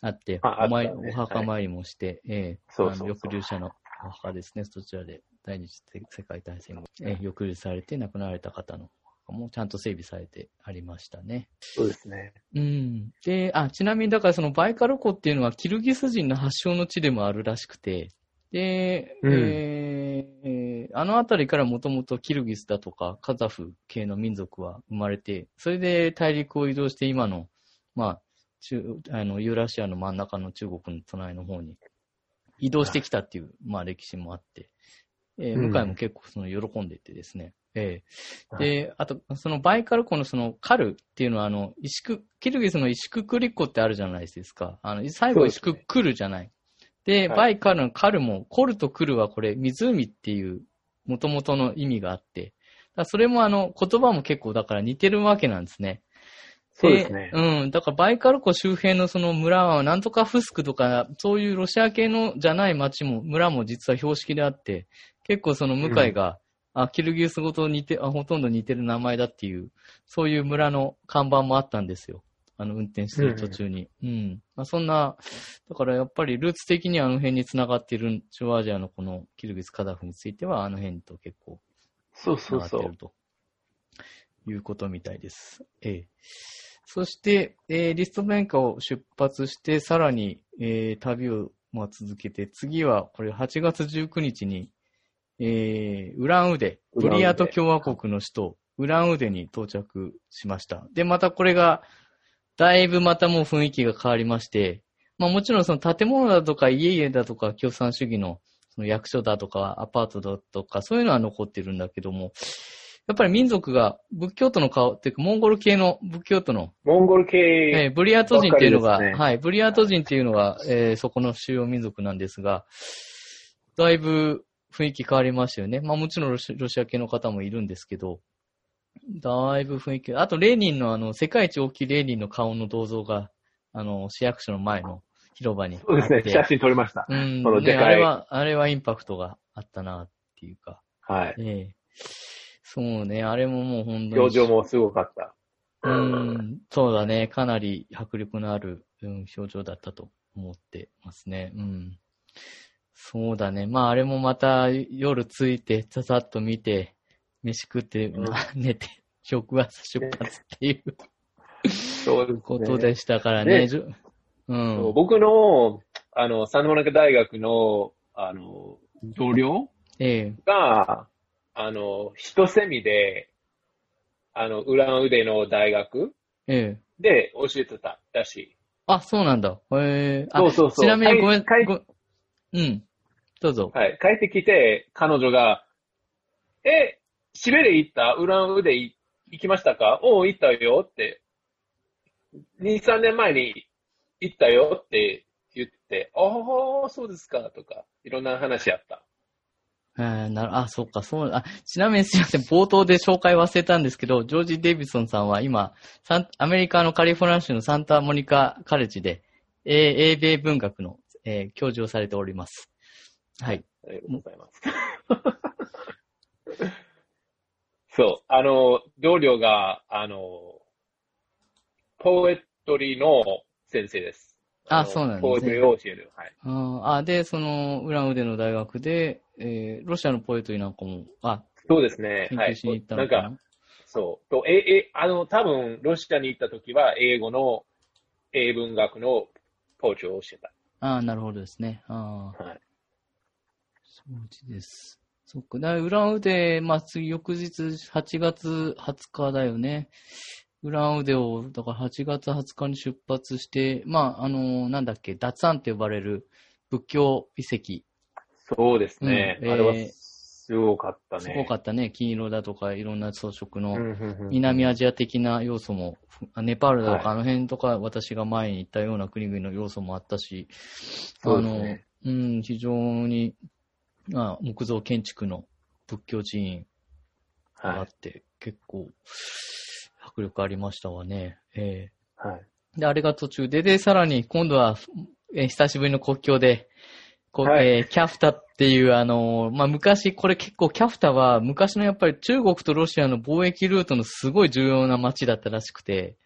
あって、お前、ね、お墓参りもして、はい、ええー、そうそうそうあの抑留者のお墓ですね、そちらで第二次世界大戦後、えー、抑留されて亡くなられた方のもちゃんと整備されてありましたね。そうですね。うん。で、あ、ちなみにだからそのバイカル湖っていうのはキルギス人の発祥の地でもあるらしくて、で、うん、えー、あの辺りからもともとキルギスだとかカザフ系の民族は生まれて、それで大陸を移動して今の、まあ、中あのユーラシアの真ん中の中国の隣の方に移動してきたっていう、まあ歴史もあって、えー、向井も結構その喜んでてですね。ええー、で、あと、そのバイカル湖のそのカルっていうのは、あの、石く、キルギスの石くくり湖ってあるじゃないですか。あの、最後石くくるじゃない。で、バイカルのカルも、コルとクルはこれ、湖っていう、元々の意味があって、それもあの、言葉も結構だから似てるわけなんですね。そうですね。うん。だからバイカル湖周辺のその村は、なんとかフスクとか、そういうロシア系のじゃない町も、村も実は標識であって、結構その向井が、うん、あ、キルギウス語と似てあ、ほとんど似てる名前だっていう、そういう村の看板もあったんですよ。あの、運転してる途中に。うん、うん。まあ、そんな、だからやっぱりルーツ的にあの辺に繋がっている中央アジアのこのキルギスカダフについては、あの辺と結構、そうそうそう。ということみたいです。ええ。そして、えー、リストメンカを出発して、さらに、えー、旅を、まあ、続けて、次は、これ8月19日に、えー、ウランウデ、ブリアート共和国の首都、ウランウデに到着しました。で、またこれが、だいぶまたもう雰囲気が変わりまして、まあもちろんその建物だとか家々だとか共産主義のその役所だとかアパートだとかそういうのは残ってるんだけども、やっぱり民族が仏教徒の顔っていうか、モンゴル系の仏教徒の。モンゴル系。えー、ブリアート人っていうのが、ね、はい、ブリアート人っていうのが、えー、そこの主要民族なんですが、だいぶ雰囲気変わりましたよね。まあもちろんロシア系の方もいるんですけど、だいぶ雰囲気、あとレーニンのあの、世界一大きいレーニンの顔の銅像が、あの、市役所の前の広場にそうですね、写真撮りました。うん、このでかい、ね、あれは、あれはインパクトがあったなっていうか。はい。ええそうね、あれももう本当に。表情もすごかった。うん、そうだね。かなり迫力のある、うん、表情だったと思ってますね。うん。そうだね。まあ、あれもまた夜着いて、ささっと見て、飯食って、うん、寝て、食朝出発っていうそうです、ね、ことでしたからね。ねうん、僕の、あの、サンドマナカ大学の、あの、同僚ええが、あの、一セミで、あの、ウランウデの大学ええ。で教えてたらしい。あ、そうなんだ。へえ。そうそうそう。ちなみにごめん、ごうん。どうぞ。はい。帰ってきて、彼女が、え、シベリ行った？ウランウデ行きましたか？おう、行ったよって。2、3年前に行ったよって言って、ああ、そうですか、とか、いろんな話あった。あなるあ、そっか、そう、あ、ちなみにすいません、冒頭で紹介忘れたんですけど、ジョージ・デイビソンさんは今、アメリカのカリフォルニア州のサンタモニカカレッジで、英米文学の、えー、教授をされております。はい。ありがとうございます。そう、あの、同僚が、あの、ポエトリーの先生です。あ、そうなんですね。ポエトリーを教える。はい。あ、で、その、ウランウデの大学で、えー、ロシアのポエトリーなんかも、あ、そうですね。研究しに行ったのかな、はい、なんか、そう。と、え、え、あの、多分、ロシアに行った時は、英語の、英文学のポーチを教えた。ああ、なるほどですね。ああ。はい。そうです。そっか。だウランウデ、まあ、次、翌日、8月20日だよね。ウランウデを、だから8月20日に出発して、まあ、あの、なんだっけ、ダツアンって呼ばれる仏教遺跡そうですね。うん、あれはすごかったね。すごかったね。金色だとか、いろんな装飾の南アジア的な要素も、ネパールだとか、あの辺とか、私が前に行ったような国々の要素もあったし、あの、うん、非常に、まあ、木造建築の仏教寺院があって、はい、結構、迫力ありましたわね。ええー、はい。で、あれが途中で、で、さらに今度は、えー、久しぶりの国境で、こはい、えー、キャフタっていう、あのー、まあ、昔、これ結構キャフタは昔のやっぱり中国とロシアの貿易ルートのすごい重要な街だったらしくて、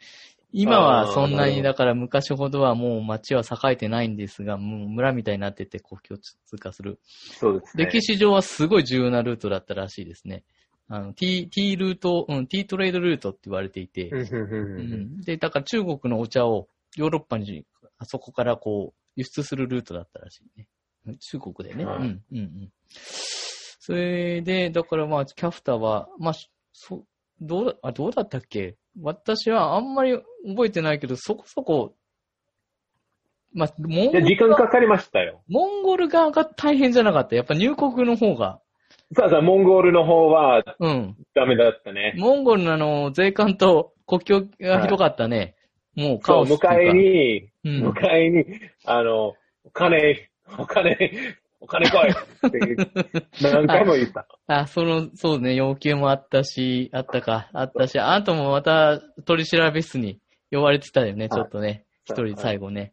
今はそんなに、だから昔ほどはもう街は栄えてないんですが、もう村みたいになってて国境通過する。そうですね。歴史上はすごい重要なルートだったらしいですね。あの、T、T ルート、うん、T トレードルートって言われていて、うん、で、だから中国のお茶をヨーロッパに、あそこからこう、輸出するルートだったらしいね。中国でね。うん、うん、うん。それで、だからまあ、キャフタは、まあ、そ、どう、あ、どうだったっけ？私はあんまり覚えてないけど、そこそこ、まあ、モンゴル。時間かかりましたよ。モンゴル側が大変じゃなかった？やっぱ入国の方が。そうそう、モンゴルの方は、うん。ダメだったね。モンゴルのあの、税関と国境が広かったね。はい、もうカオスそう、迎えに、うん、迎えに、あの、お金、お金、お金来いって 何回も言った。あ、その、そうね、要求もあったし、あったか、あったし、あともまた取り調べ室に呼ばれてたよね、ちょっとね。一、人最後ね。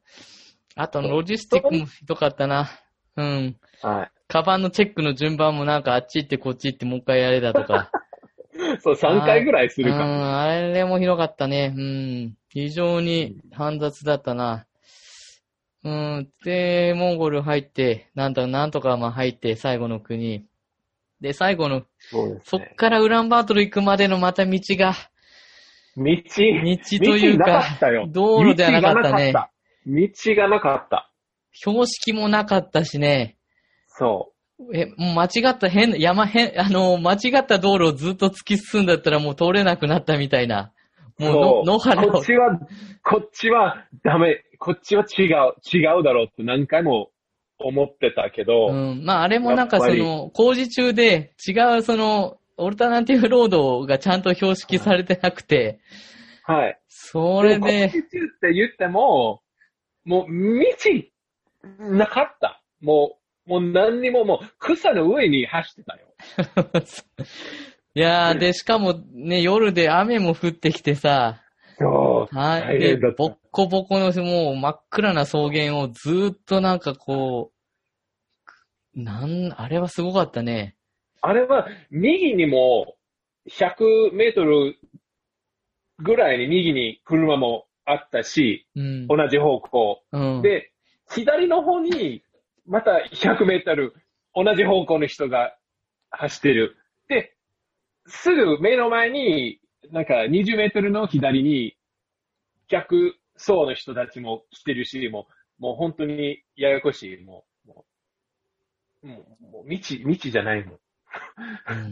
あと、ロジスティックもひどかったな。うん。はい。カバンのチェックの順番もなんかあっち行ってこっち行ってもう一回やれだとか。そう、3回ぐらいするかうん、あれもひどかったね。うん。非常に煩雑だったな。うん。で、モンゴル入って、なんとなんとかまあ入って、最後の国。で、最後の、そ,、ね、そっからウランバートル行くまでのまた道が、道道というか、道路ではなかったね。道がなかった。標識もなかったしね。そう。え、もう間違った変、山変、あの、間違った道路をずっと突き進んだったらもう通れなくなったみたいな。もう野原こっちは、こっちはダメ、こっちは違う、違うだろうって何回も思ってたけど。うん。まああれもなんかその、工事中で違うその、オルタナティブロードがちゃんと標識されてなくて。はい。それで。工事中って言っても、もう道、なかった。もう、もう何にももう草の上に走ってたよ。いやー、で、しかもね、夜で雨も降ってきてさ、そう。はい。で、ボッコボコの、もう真っ暗な草原をずーっとなんかこう、なん、あれはすごかったね。あれは、右にも、100メートルぐらいに右に車もあったし、うん、同じ方向、うん、で、左の方に、また100メートル、同じ方向の人が走ってる。で、すぐ目の前に、なんか20メートルの左に、逆走の人たちも来てるし、もう、もう本当にややこしい。もう、もう、もうもう道、道じゃないもん。う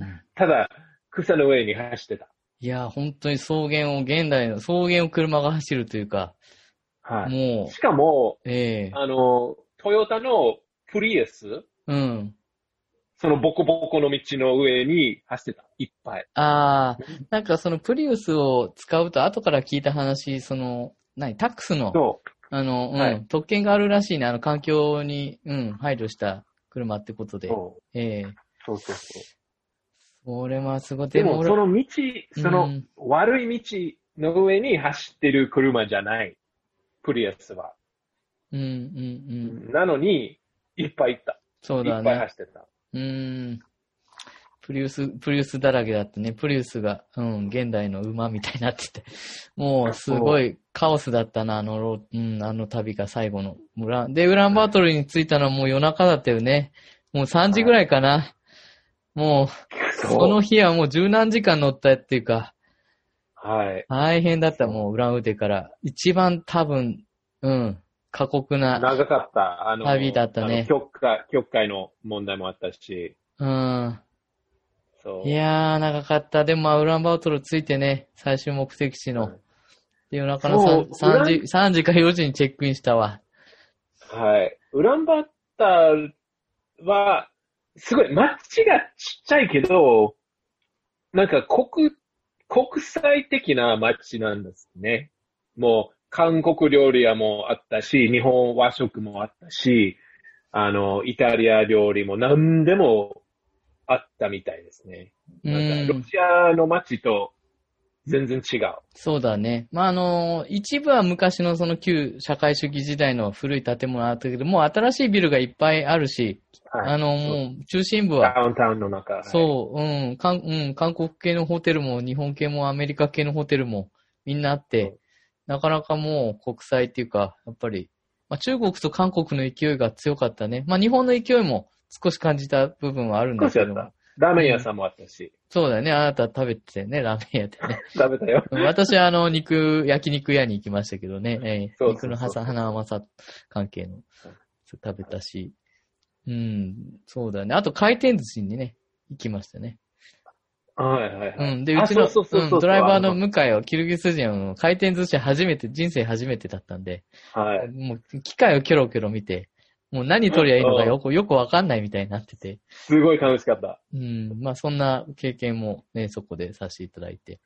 ん、ただ、草の上に走ってた。いや、本当に草原を、現代の草原を車が走るというか、はい。もう。しかも、ええー、あの、トヨタのプリウス？うん。そのボコボコの道の上に走ってた。いっぱい。ああ、なんかそのプリウスを使うと後から聞いた話、その、何、タックスの、あの、うん、はい、特権があるらしいね。あの環境に、うん、配慮した車ってことで。そう。ええー、そうそうそう。それはすごい。でも、その道、その悪い道の上に走ってる車じゃない。プリウスは。うんうんうん。なのに、いっぱい行った。そうだね。いっぱい走ってた。うん。プリウス、プリウスだらけだってね、プリウスが、うん、現代の馬みたいになってて、もうすごいカオスだったな、あのロ、うん、あの旅が最後の。村。で、ウランバートルに着いたのはもう夜中だったよね。もう3時ぐらいかな。もう、その日はもう十何時間乗ったっていうか、はい。大変だった、もう、ウランウテから。一番多分、うん、過酷な。長かった。あの、旅だったね。曲会、曲会の問題もあったし。うん。そう。いやー、長かった。でも、まあ、ウランバートルついてね、最終目的地の。で、夜中の 3, 3時、3時か4時にチェックインしたわ。はい。ウランバータルは、すごい、街がちっちゃいけど、なんか国、国際的な街なんですね。もう、韓国料理屋もあったし、日本和食もあったし、あの、イタリア料理も何でもあったみたいですね。なんかロシアの街と全然違う。そうだね。まあ、あの、一部は昔のその旧社会主義時代の古い建物あったけど、もう新しいビルがいっぱいあるし、はい、あの、もう中心部は。ダウンタウンの中。そう、うん、韓、うん、韓国系のホテルも日本系もアメリカ系のホテルもみんなあって、なかなかもう国際っていうか、やっぱり、まあ、中国と韓国の勢いが強かったね。まあ、日本の勢いも少し感じた部分はあるんですけど。ラーメン屋さんもあったし。そうだよね。あなた食べてね、ラーメン屋でね。食べたよ。私はあの、肉、焼肉屋に行きましたけどね。えー、肉の花甘さ関係の食べたし。うん、そうだね。あと回転寿司にね、行きましたね。はいはいはい。うん。で、うちのドライバーの向井はキルギス人の回転寿司初めて、人生初めてだったんで、はい。もう機械をキョロキョロ見て、もう何取りゃいいのかよく、よくわかんないみたいになってて。すごい楽しかった。うん。まあそんな経験もね、そこでさせていただいて。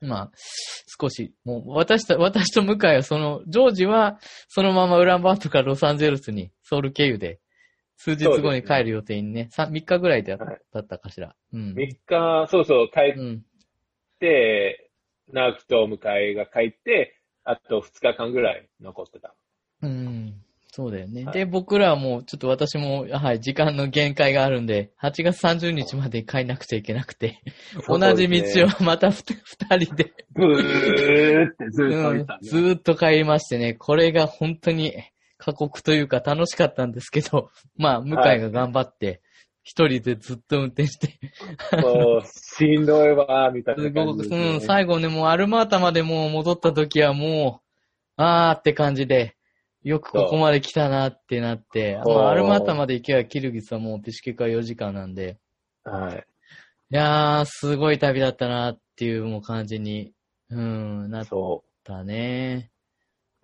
まあ、少し、もう私と、私と向井はその、ジョージはそのままウランバートからロサンゼルスにソウル経由で数日後に帰る予定にね、3, 3日ぐらいでだったかしら。うん、3日、そうそう、帰って、うん、直樹と向井が帰って、あと2日間ぐらい残ってた。うん。そうだよね。はい、で、僕らはもう、ちょっと私も、はい、時間の限界があるんで、8月30日まで帰んなくちゃいけなくて、同じ道をまた二人でずーってずーっと、ねうん、ずーっと帰りましてね、これが本当に、過酷というか楽しかったんですけど、まあ、向井が頑張って、一人でずっと運転して。そう、しんどいわ、みたいな感じ、ね、うん、最後ね、もうアルマータまでもう戻った時はもう、あーって感じで、よくここまで来たなってなって、まあ、アルマータまで行けばキルギスはもうペシケカ4時間なんで、はい。いやー、すごい旅だったなっていうもう感じに、うん、なったね。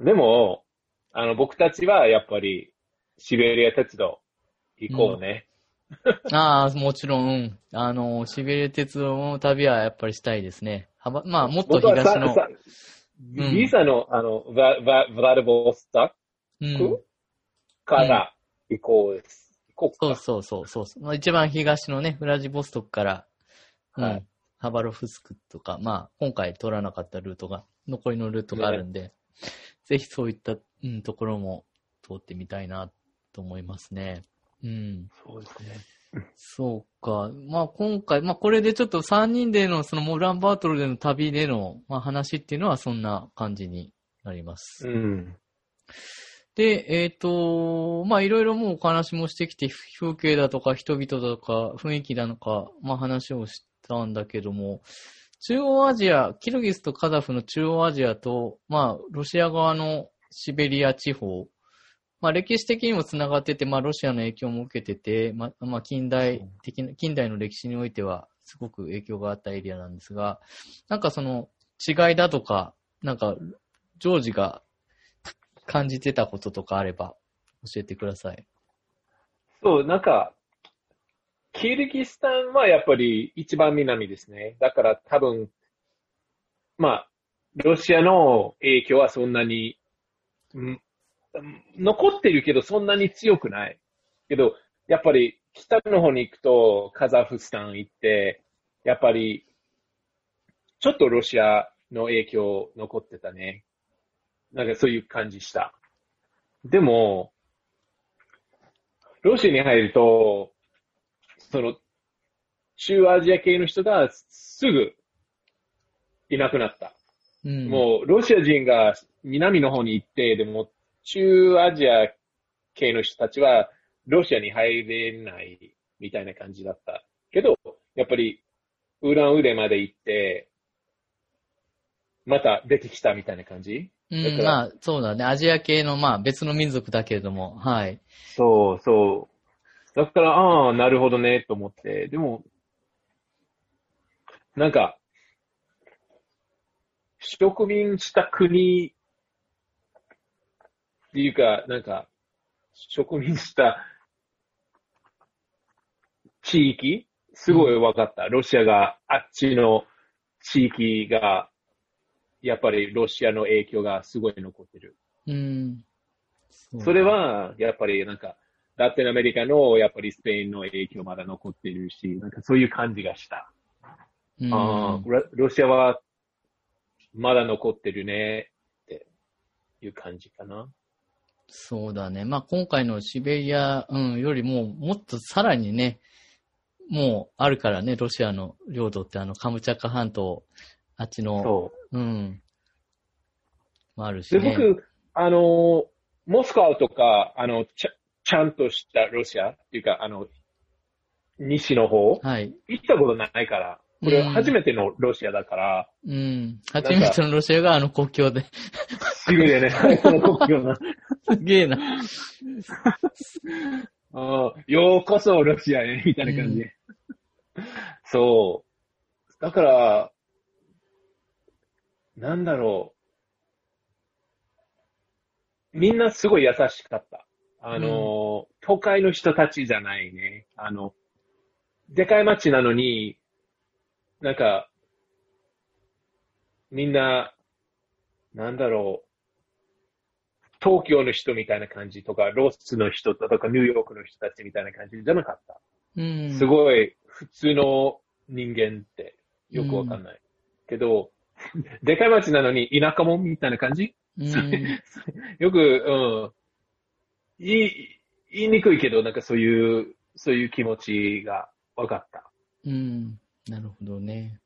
でも、あの、僕たちはやっぱり、シベリア鉄道行こうね。うん、ああ、もちろん、あの、シベリア鉄道の旅はやっぱりしたいですね。まあ、もっと東の。ビザの、あの、ヴラヴラデボスタック、から行こうです。行こうか。そうそうそうそう。一番東のね、ウラジボストクから、はい、ハバロフスクとか、まあ、今回取らなかったルートが、残りのルートがあるんで、ね、ぜひそういったうん、ところも通ってみたいなと思いますね。うん。そうですね。そうか。まあ今回、まあこれでちょっと3人でのそのモランバートルでの旅での、まあ、話っていうのはそんな感じになります。うん。で、えっ、ー、と、まあいろいろもうお話もしてきて、風景だとか人々だとか雰囲気だとか、まあ話をしたんだけども、中央アジア、キルギスとカザフの中央アジアと、まあロシア側のシベリア地方、まあ、歴史的にもつながってて、まあ、ロシアの影響も受けてて、まあ、まあ、近代的な、近代の歴史においては、すごく影響があったエリアなんですが、なんかその違いだとか、なんか、ジョージが感じてたこととかあれば、教えてください。そう、なんか、キルギスタンはやっぱり一番南ですね。だから多分、まあ、ロシアの影響はそんなに残ってるけどそんなに強くない。けど、やっぱり北の方に行くとカザフスタン行って、やっぱりちょっとロシアの影響残ってたね。なんかそういう感じした。でも、ロシアに入ると、その、中アジア系の人がすぐいなくなった。うん、もう、ロシア人が南の方に行って、でも、中アジア系の人たちは、ロシアに入れないみたいな感じだった。けど、やっぱり、ウランウレまで行って、また出てきたみたいな感じ？うん、まあ、そうだね。アジア系の、まあ、別の民族だけれども、はい。そうそう。だから、ああ、なるほどね、と思って。でも、なんか、植民した国っていうか、なんか、植民した地域？すごい分かった。ロシアが、あっちの地域が、やっぱりロシアの影響がすごい残ってる。うん。それは、やっぱりなんか、ラテンアメリカの、やっぱりスペインの影響まだ残ってるし、なんかそういう感じがした。うん、あロシアはまだ残ってるねっていう感じかな。そうだね。まあ、今回のシベリア、うん、よりも、もっとさらにね、もうあるからね、ロシアの領土ってあの、カムチャカ半島、あっちの、そう。うん。もあるし、ね、で、僕、あの、モスクワとか、あの、ちゃ、ちゃんとしたロシアっていうか、あの、西の方、はい。行ったことないから、これ初めてのロシアだから。うん。初めてのロシアがあの国境で。すげえね。この国境な。すげえな。ようこそロシアへ、みたいな感じ。うん、そう。だから、なんだろう。みんなすごい優しかった。あの、うん、都会の人たちじゃないね。あの、でかい街なのに、なんか、みんな、なんだろう。東京の人みたいな感じとか、ロスの人とか、ニューヨークの人たちみたいな感じじゃなかった。うん、すごい普通の人間ってよくわかんない。うん、けど、でかい街なのに田舎もみたいな感じ、うん、よく、うん。言い、言いにくいけど、なんかそういう、そういう気持ちが分かった。うん。なるほどね。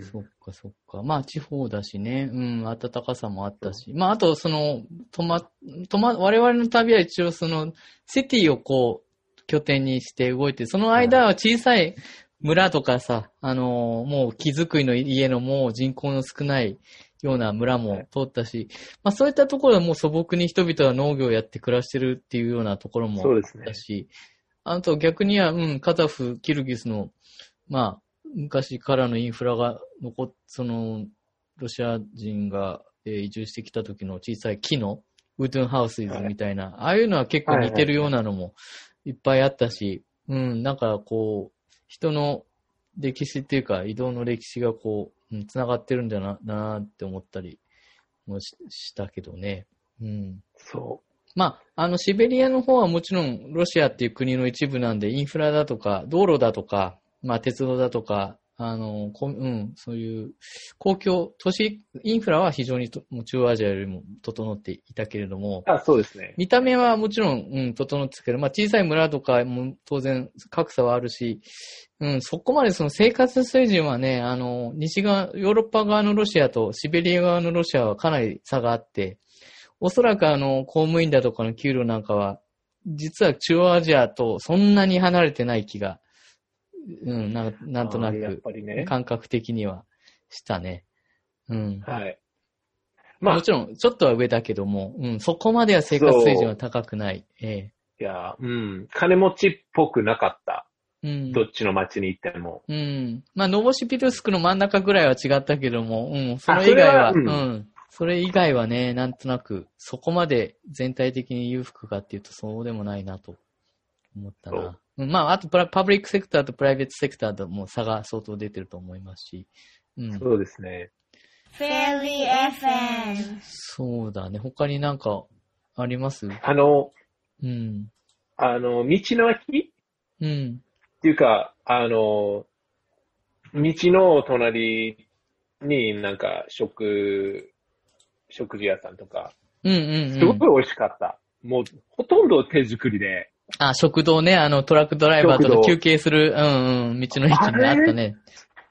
そっかそっか。まあ地方だしね。うん、暖かさもあったし。まああとその、とま、とま、我々の旅は一応その、シティをこう、拠点にして動いて、その間は小さい村とかさ、あのー、もう木造りの家のもう人口の少ないような村も通ったし、まあそういったところはもう素朴に人々は農業をやって暮らしてるっていうようなところもあったし、ね、あと逆には、うん、カザフ、キルギスの、まあ、昔からのインフラが残っ、その、ロシア人が、えー、移住してきた時の小さい木のウートゥンハウスイズみたいな、はい、ああいうのは結構似てるようなのもいっぱいあったし、うん、なんかこう、人の歴史っていうか移動の歴史がこう、うん、繋がってるんだな、なって思ったりもしたけどね。うん。そう。まあ、あの、シベリアの方はもちろんロシアっていう国の一部なんで、インフラだとか、道路だとか、まあ、鉄道だとか、あの、こうん、そういう公共、都市インフラは非常に中央アジアよりも整っていたけれども、あそうですね。見た目はもちろん、うん、整ってたけど、まあ小さい村とかも当然格差はあるし、うん、そこまでその生活水準はね、あの、西側、ヨーロッパ側のロシアとシベリア側のロシアはかなり差があって、おそらくあの、公務員だとかの給料なんかは、実は中央アジアとそんなに離れてない気がうん、ななんとなく、ね、感覚的にはしたね。うん。はい。まあ、もちろん、ちょっとは上だけども、うん、そこまでは生活水準は高くない。ええいや、うん、金持ちっぽくなかった。うん。どっちの街に行っても。うん。まあ、ノボシピルスクの真ん中ぐらいは違ったけども、うん、それ以外は、はうん、うん。それ以外はね、なんとなく、そこまで全体的に裕福かっていうとそうでもないなと思ったな。まあ、あとパブリックセクターとプライベートセクターとも差が相当出てると思いますし。うん、そうですね。フェリー FM。そうだね。他になんかあります？あの、うん。あの、道の駅？うん。っていうか、あの、道の隣になんか食、食事屋さんとか、うんうん、うん、すごく美味しかった。もう、ほとんど手作りで、あ、食堂ね、あの、トラックドライバーと休憩する、うんうん、道の駅にあったね。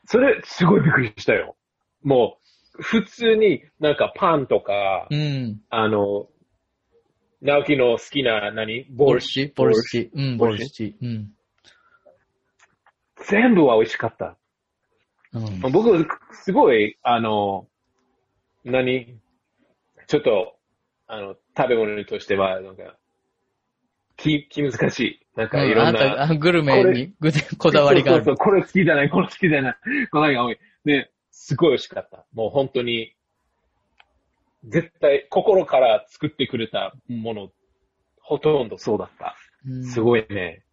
それ、すごいびっくりしたよ。もう、普通になんかパンとか、うん、あの、直樹の好きな何？ボルシボルシうん、ボルシうん。全部は美味しかった。うん、僕、すごい、あの、何？ちょっと、あの、食べ物としては、なんか、気、気難しい。なんかいろんな。うん、グルメにこだわりがある。そうそうこれ好きじゃない、これ好きじゃない。こだわりが多い。で、すごい美味しかった。もう本当に、絶対心から作ってくれたもの、ほとんどそうだった。すごいね、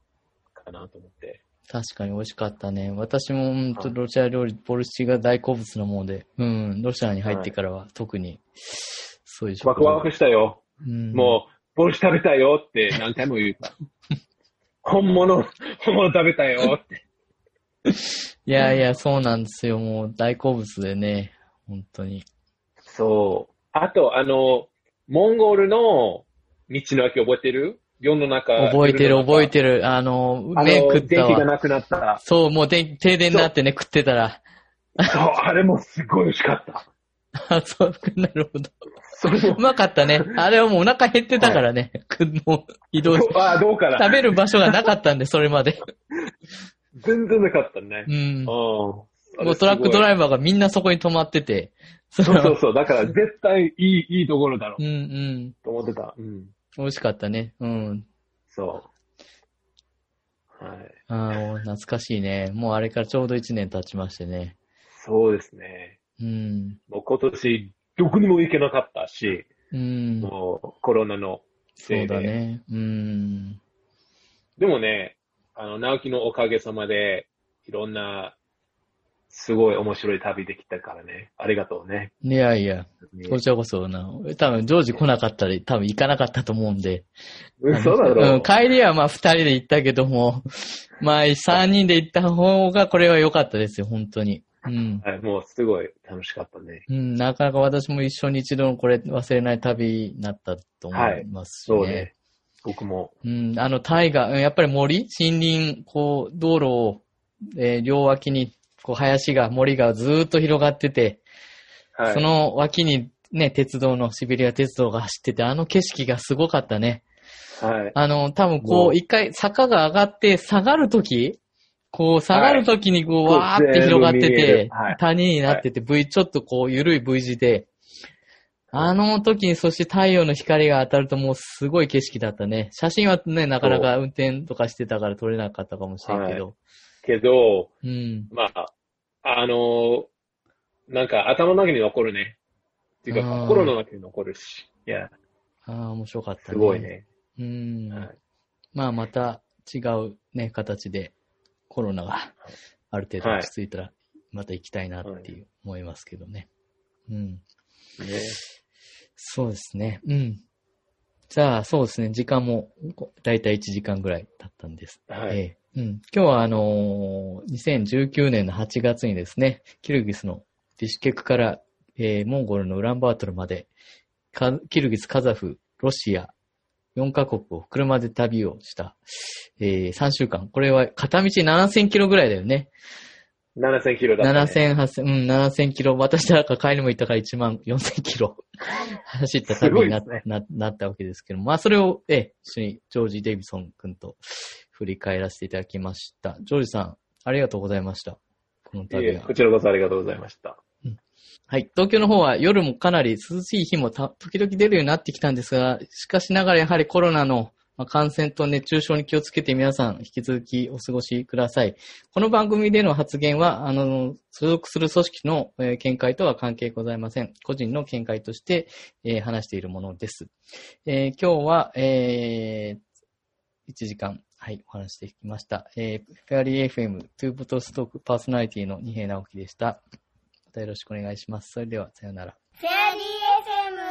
かなと思って。確かに美味しかったね。私も、うんと、ロシア料理、ボルシチが大好物なもので、うん、ロシアに入ってからは特に、そういうワクワクしたよ。うん、もう、ボルシ食べたよって何回も言うた。本物、本物食べたよって。いやいや、そうなんですよ。もう大好物でね。本当に。そう。あと、あの、モンゴルの道の駅覚えてる？世の中。覚えてる、覚えてる。あの、麺食ったわ。電気がなくなった。そう、もう停電になってね、食ってたら。そう、あれもすごい美味しかった。あ、そう、なるほど。うまかったね。あれはもうお腹減ってたからね。はい、もう移動し あどうかな。食べる場所がなかったんで、それまで。全然なかったね。うん。もうトラックドライバーがみんなそこに止まってて。そうそうそう。だから絶対いい、いいところだろう。うんうん。と思ってた。うん。美味しかったね。うん。そはい。ああ、懐かしいね。もうあれからちょうど1年経ちましてね。そうですね。うん。もう今年、どこにも行けなかったし、うん。もうコロナのせいで。そうだね。うん。でもね、あの、直樹のおかげさまで、いろんな、すごい面白い旅できたからね。ありがとうね。いやいや、こちらこそな。多分、ジョージ来なかったら多分行かなかったと思うんで。嘘だろ、うん、帰りはまあ二人で行ったけども、まあ三人で行った方がこれは良かったですよ、本当に。うん。はい、もうすごい楽しかったね。うん、なかなか私も一緒に一度のこれ忘れない旅になったと思いますしね。はい、そうね。僕も。うん、あの、大河、やっぱり森？森林、こう、道路を、えー、両脇に、こう、林が、森がずーっと広がってて、はい、その脇にね、鉄道の、シベリア鉄道が走ってて、あの景色がすごかったね。はい。あの、多分こう、一回坂が上がって下がるとき、こう、下がるときにこう、わーって広がってて、谷になってて、V、ちょっとこう、ゆるい V 字で、あの時にそして太陽の光が当たるともうすごい景色だったね。写真はね、なかなか運転とかしてたから撮れなかったかもしれんけど。はい、けど、うん、まあ、あのなんか頭の中に残るね。っていうか、心の中に残るし。いや。ああ、面白かったね。すごいね。うん。はい、まあ、また違うね、形でコロナがある程度落ち着いたら、また行きたいなっていう思いますけどね。うん。ね。そうですね。うん。じゃあ、そうですね。時間も、だいたい1時間ぐらい経ったんです。はい。えー、うん。今日は、あのー、2019年の8月にですね、キルギスのディシュケクから、えー、モンゴルのウランバートルまで、キルギス、カザフ、ロシア、4カ国を車で旅をした、えー、3週間。これは片道7000キロぐらいだよね。7000キロだね。7000、8000、うん、7000キロ。私なんか帰りも行ったから1万4000キロ走った旅にな,、ね、ななったわけですけども、まあそれを、え、一緒にジョージ・デイビソン君と振り返らせていただきました。ジョージさん、ありがとうございました。この旅は。こちらこそありがとうございました。はい。東京の方は夜もかなり涼しい日もた時々出るようになってきたんですが、しかしながらやはりコロナの感染と熱中症に気をつけて皆さん引き続きお過ごしください。この番組での発言は、あの、所属する組織の、え見解とは関係ございません。個人の見解として、え、話しているものです。えー、今日は、えー、1時間、はい、お話してきました。えー、フェアリー FM、トゥーボトストークパーソナリティの二平直樹でした。よろしくお願いします。それでは、さようなら。フェアリー FM